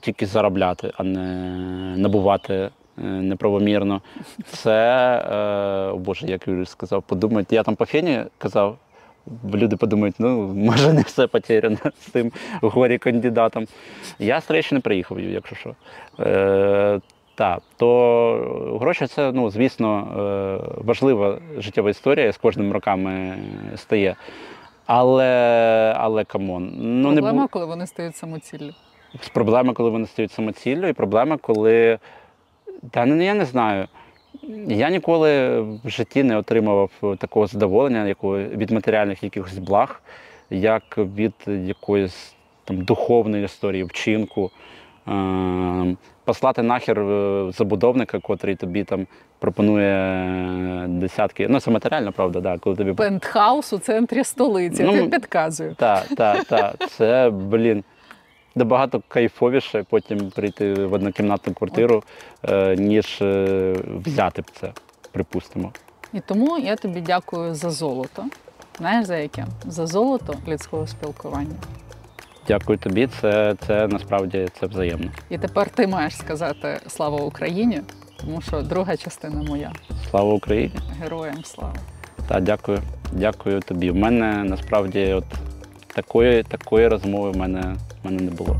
[SPEAKER 1] тільки заробляти, а не набувати е, неправомірно. Це, е- о Боже, як Юрій сказав, подумають. Я там по фені казав. Люди подумають, ну може не все потеряно з цим горі кандидатом. Я з Троєщини приїхав, якщо що. Е, так, то гроші це, ну, звісно, важлива життєва історія, з кожним роками стає. Але, але come on. Ну,
[SPEAKER 2] Проблема,
[SPEAKER 1] бу...
[SPEAKER 2] коли вони стають самоціллю.
[SPEAKER 1] Проблема, коли вони стають самоціллю, і проблема, коли. Та ну, я не знаю. Я ніколи в житті не отримував такого задоволення якого, від матеріальних якихось благ, як від якоїсь там духовної історії, вчинку. Е, послати нахер е, забудовника, котрий тобі там пропонує десятки. Ну, це матеріально, правда, да, коли тобі
[SPEAKER 2] Пентхаус у центрі столиці.
[SPEAKER 1] Ну,
[SPEAKER 2] Я підказую.
[SPEAKER 1] так, так, так. Це, блін, набагато кайфовіше потім прийти в однокімнатну квартиру, е, ніж е, взяти б це, припустимо.
[SPEAKER 2] І тому я тобі дякую за золото. Знаєш за яке? За золото людського спілкування.
[SPEAKER 1] Дякую тобі. Це, це насправді це взаємно.
[SPEAKER 2] І тепер ти маєш сказати слава Україні, тому що друга частина моя.
[SPEAKER 1] Слава Україні!
[SPEAKER 2] Героям слава.
[SPEAKER 1] Так, дякую, дякую тобі. У мене насправді от такої, такої розмови в мене, в мене не було.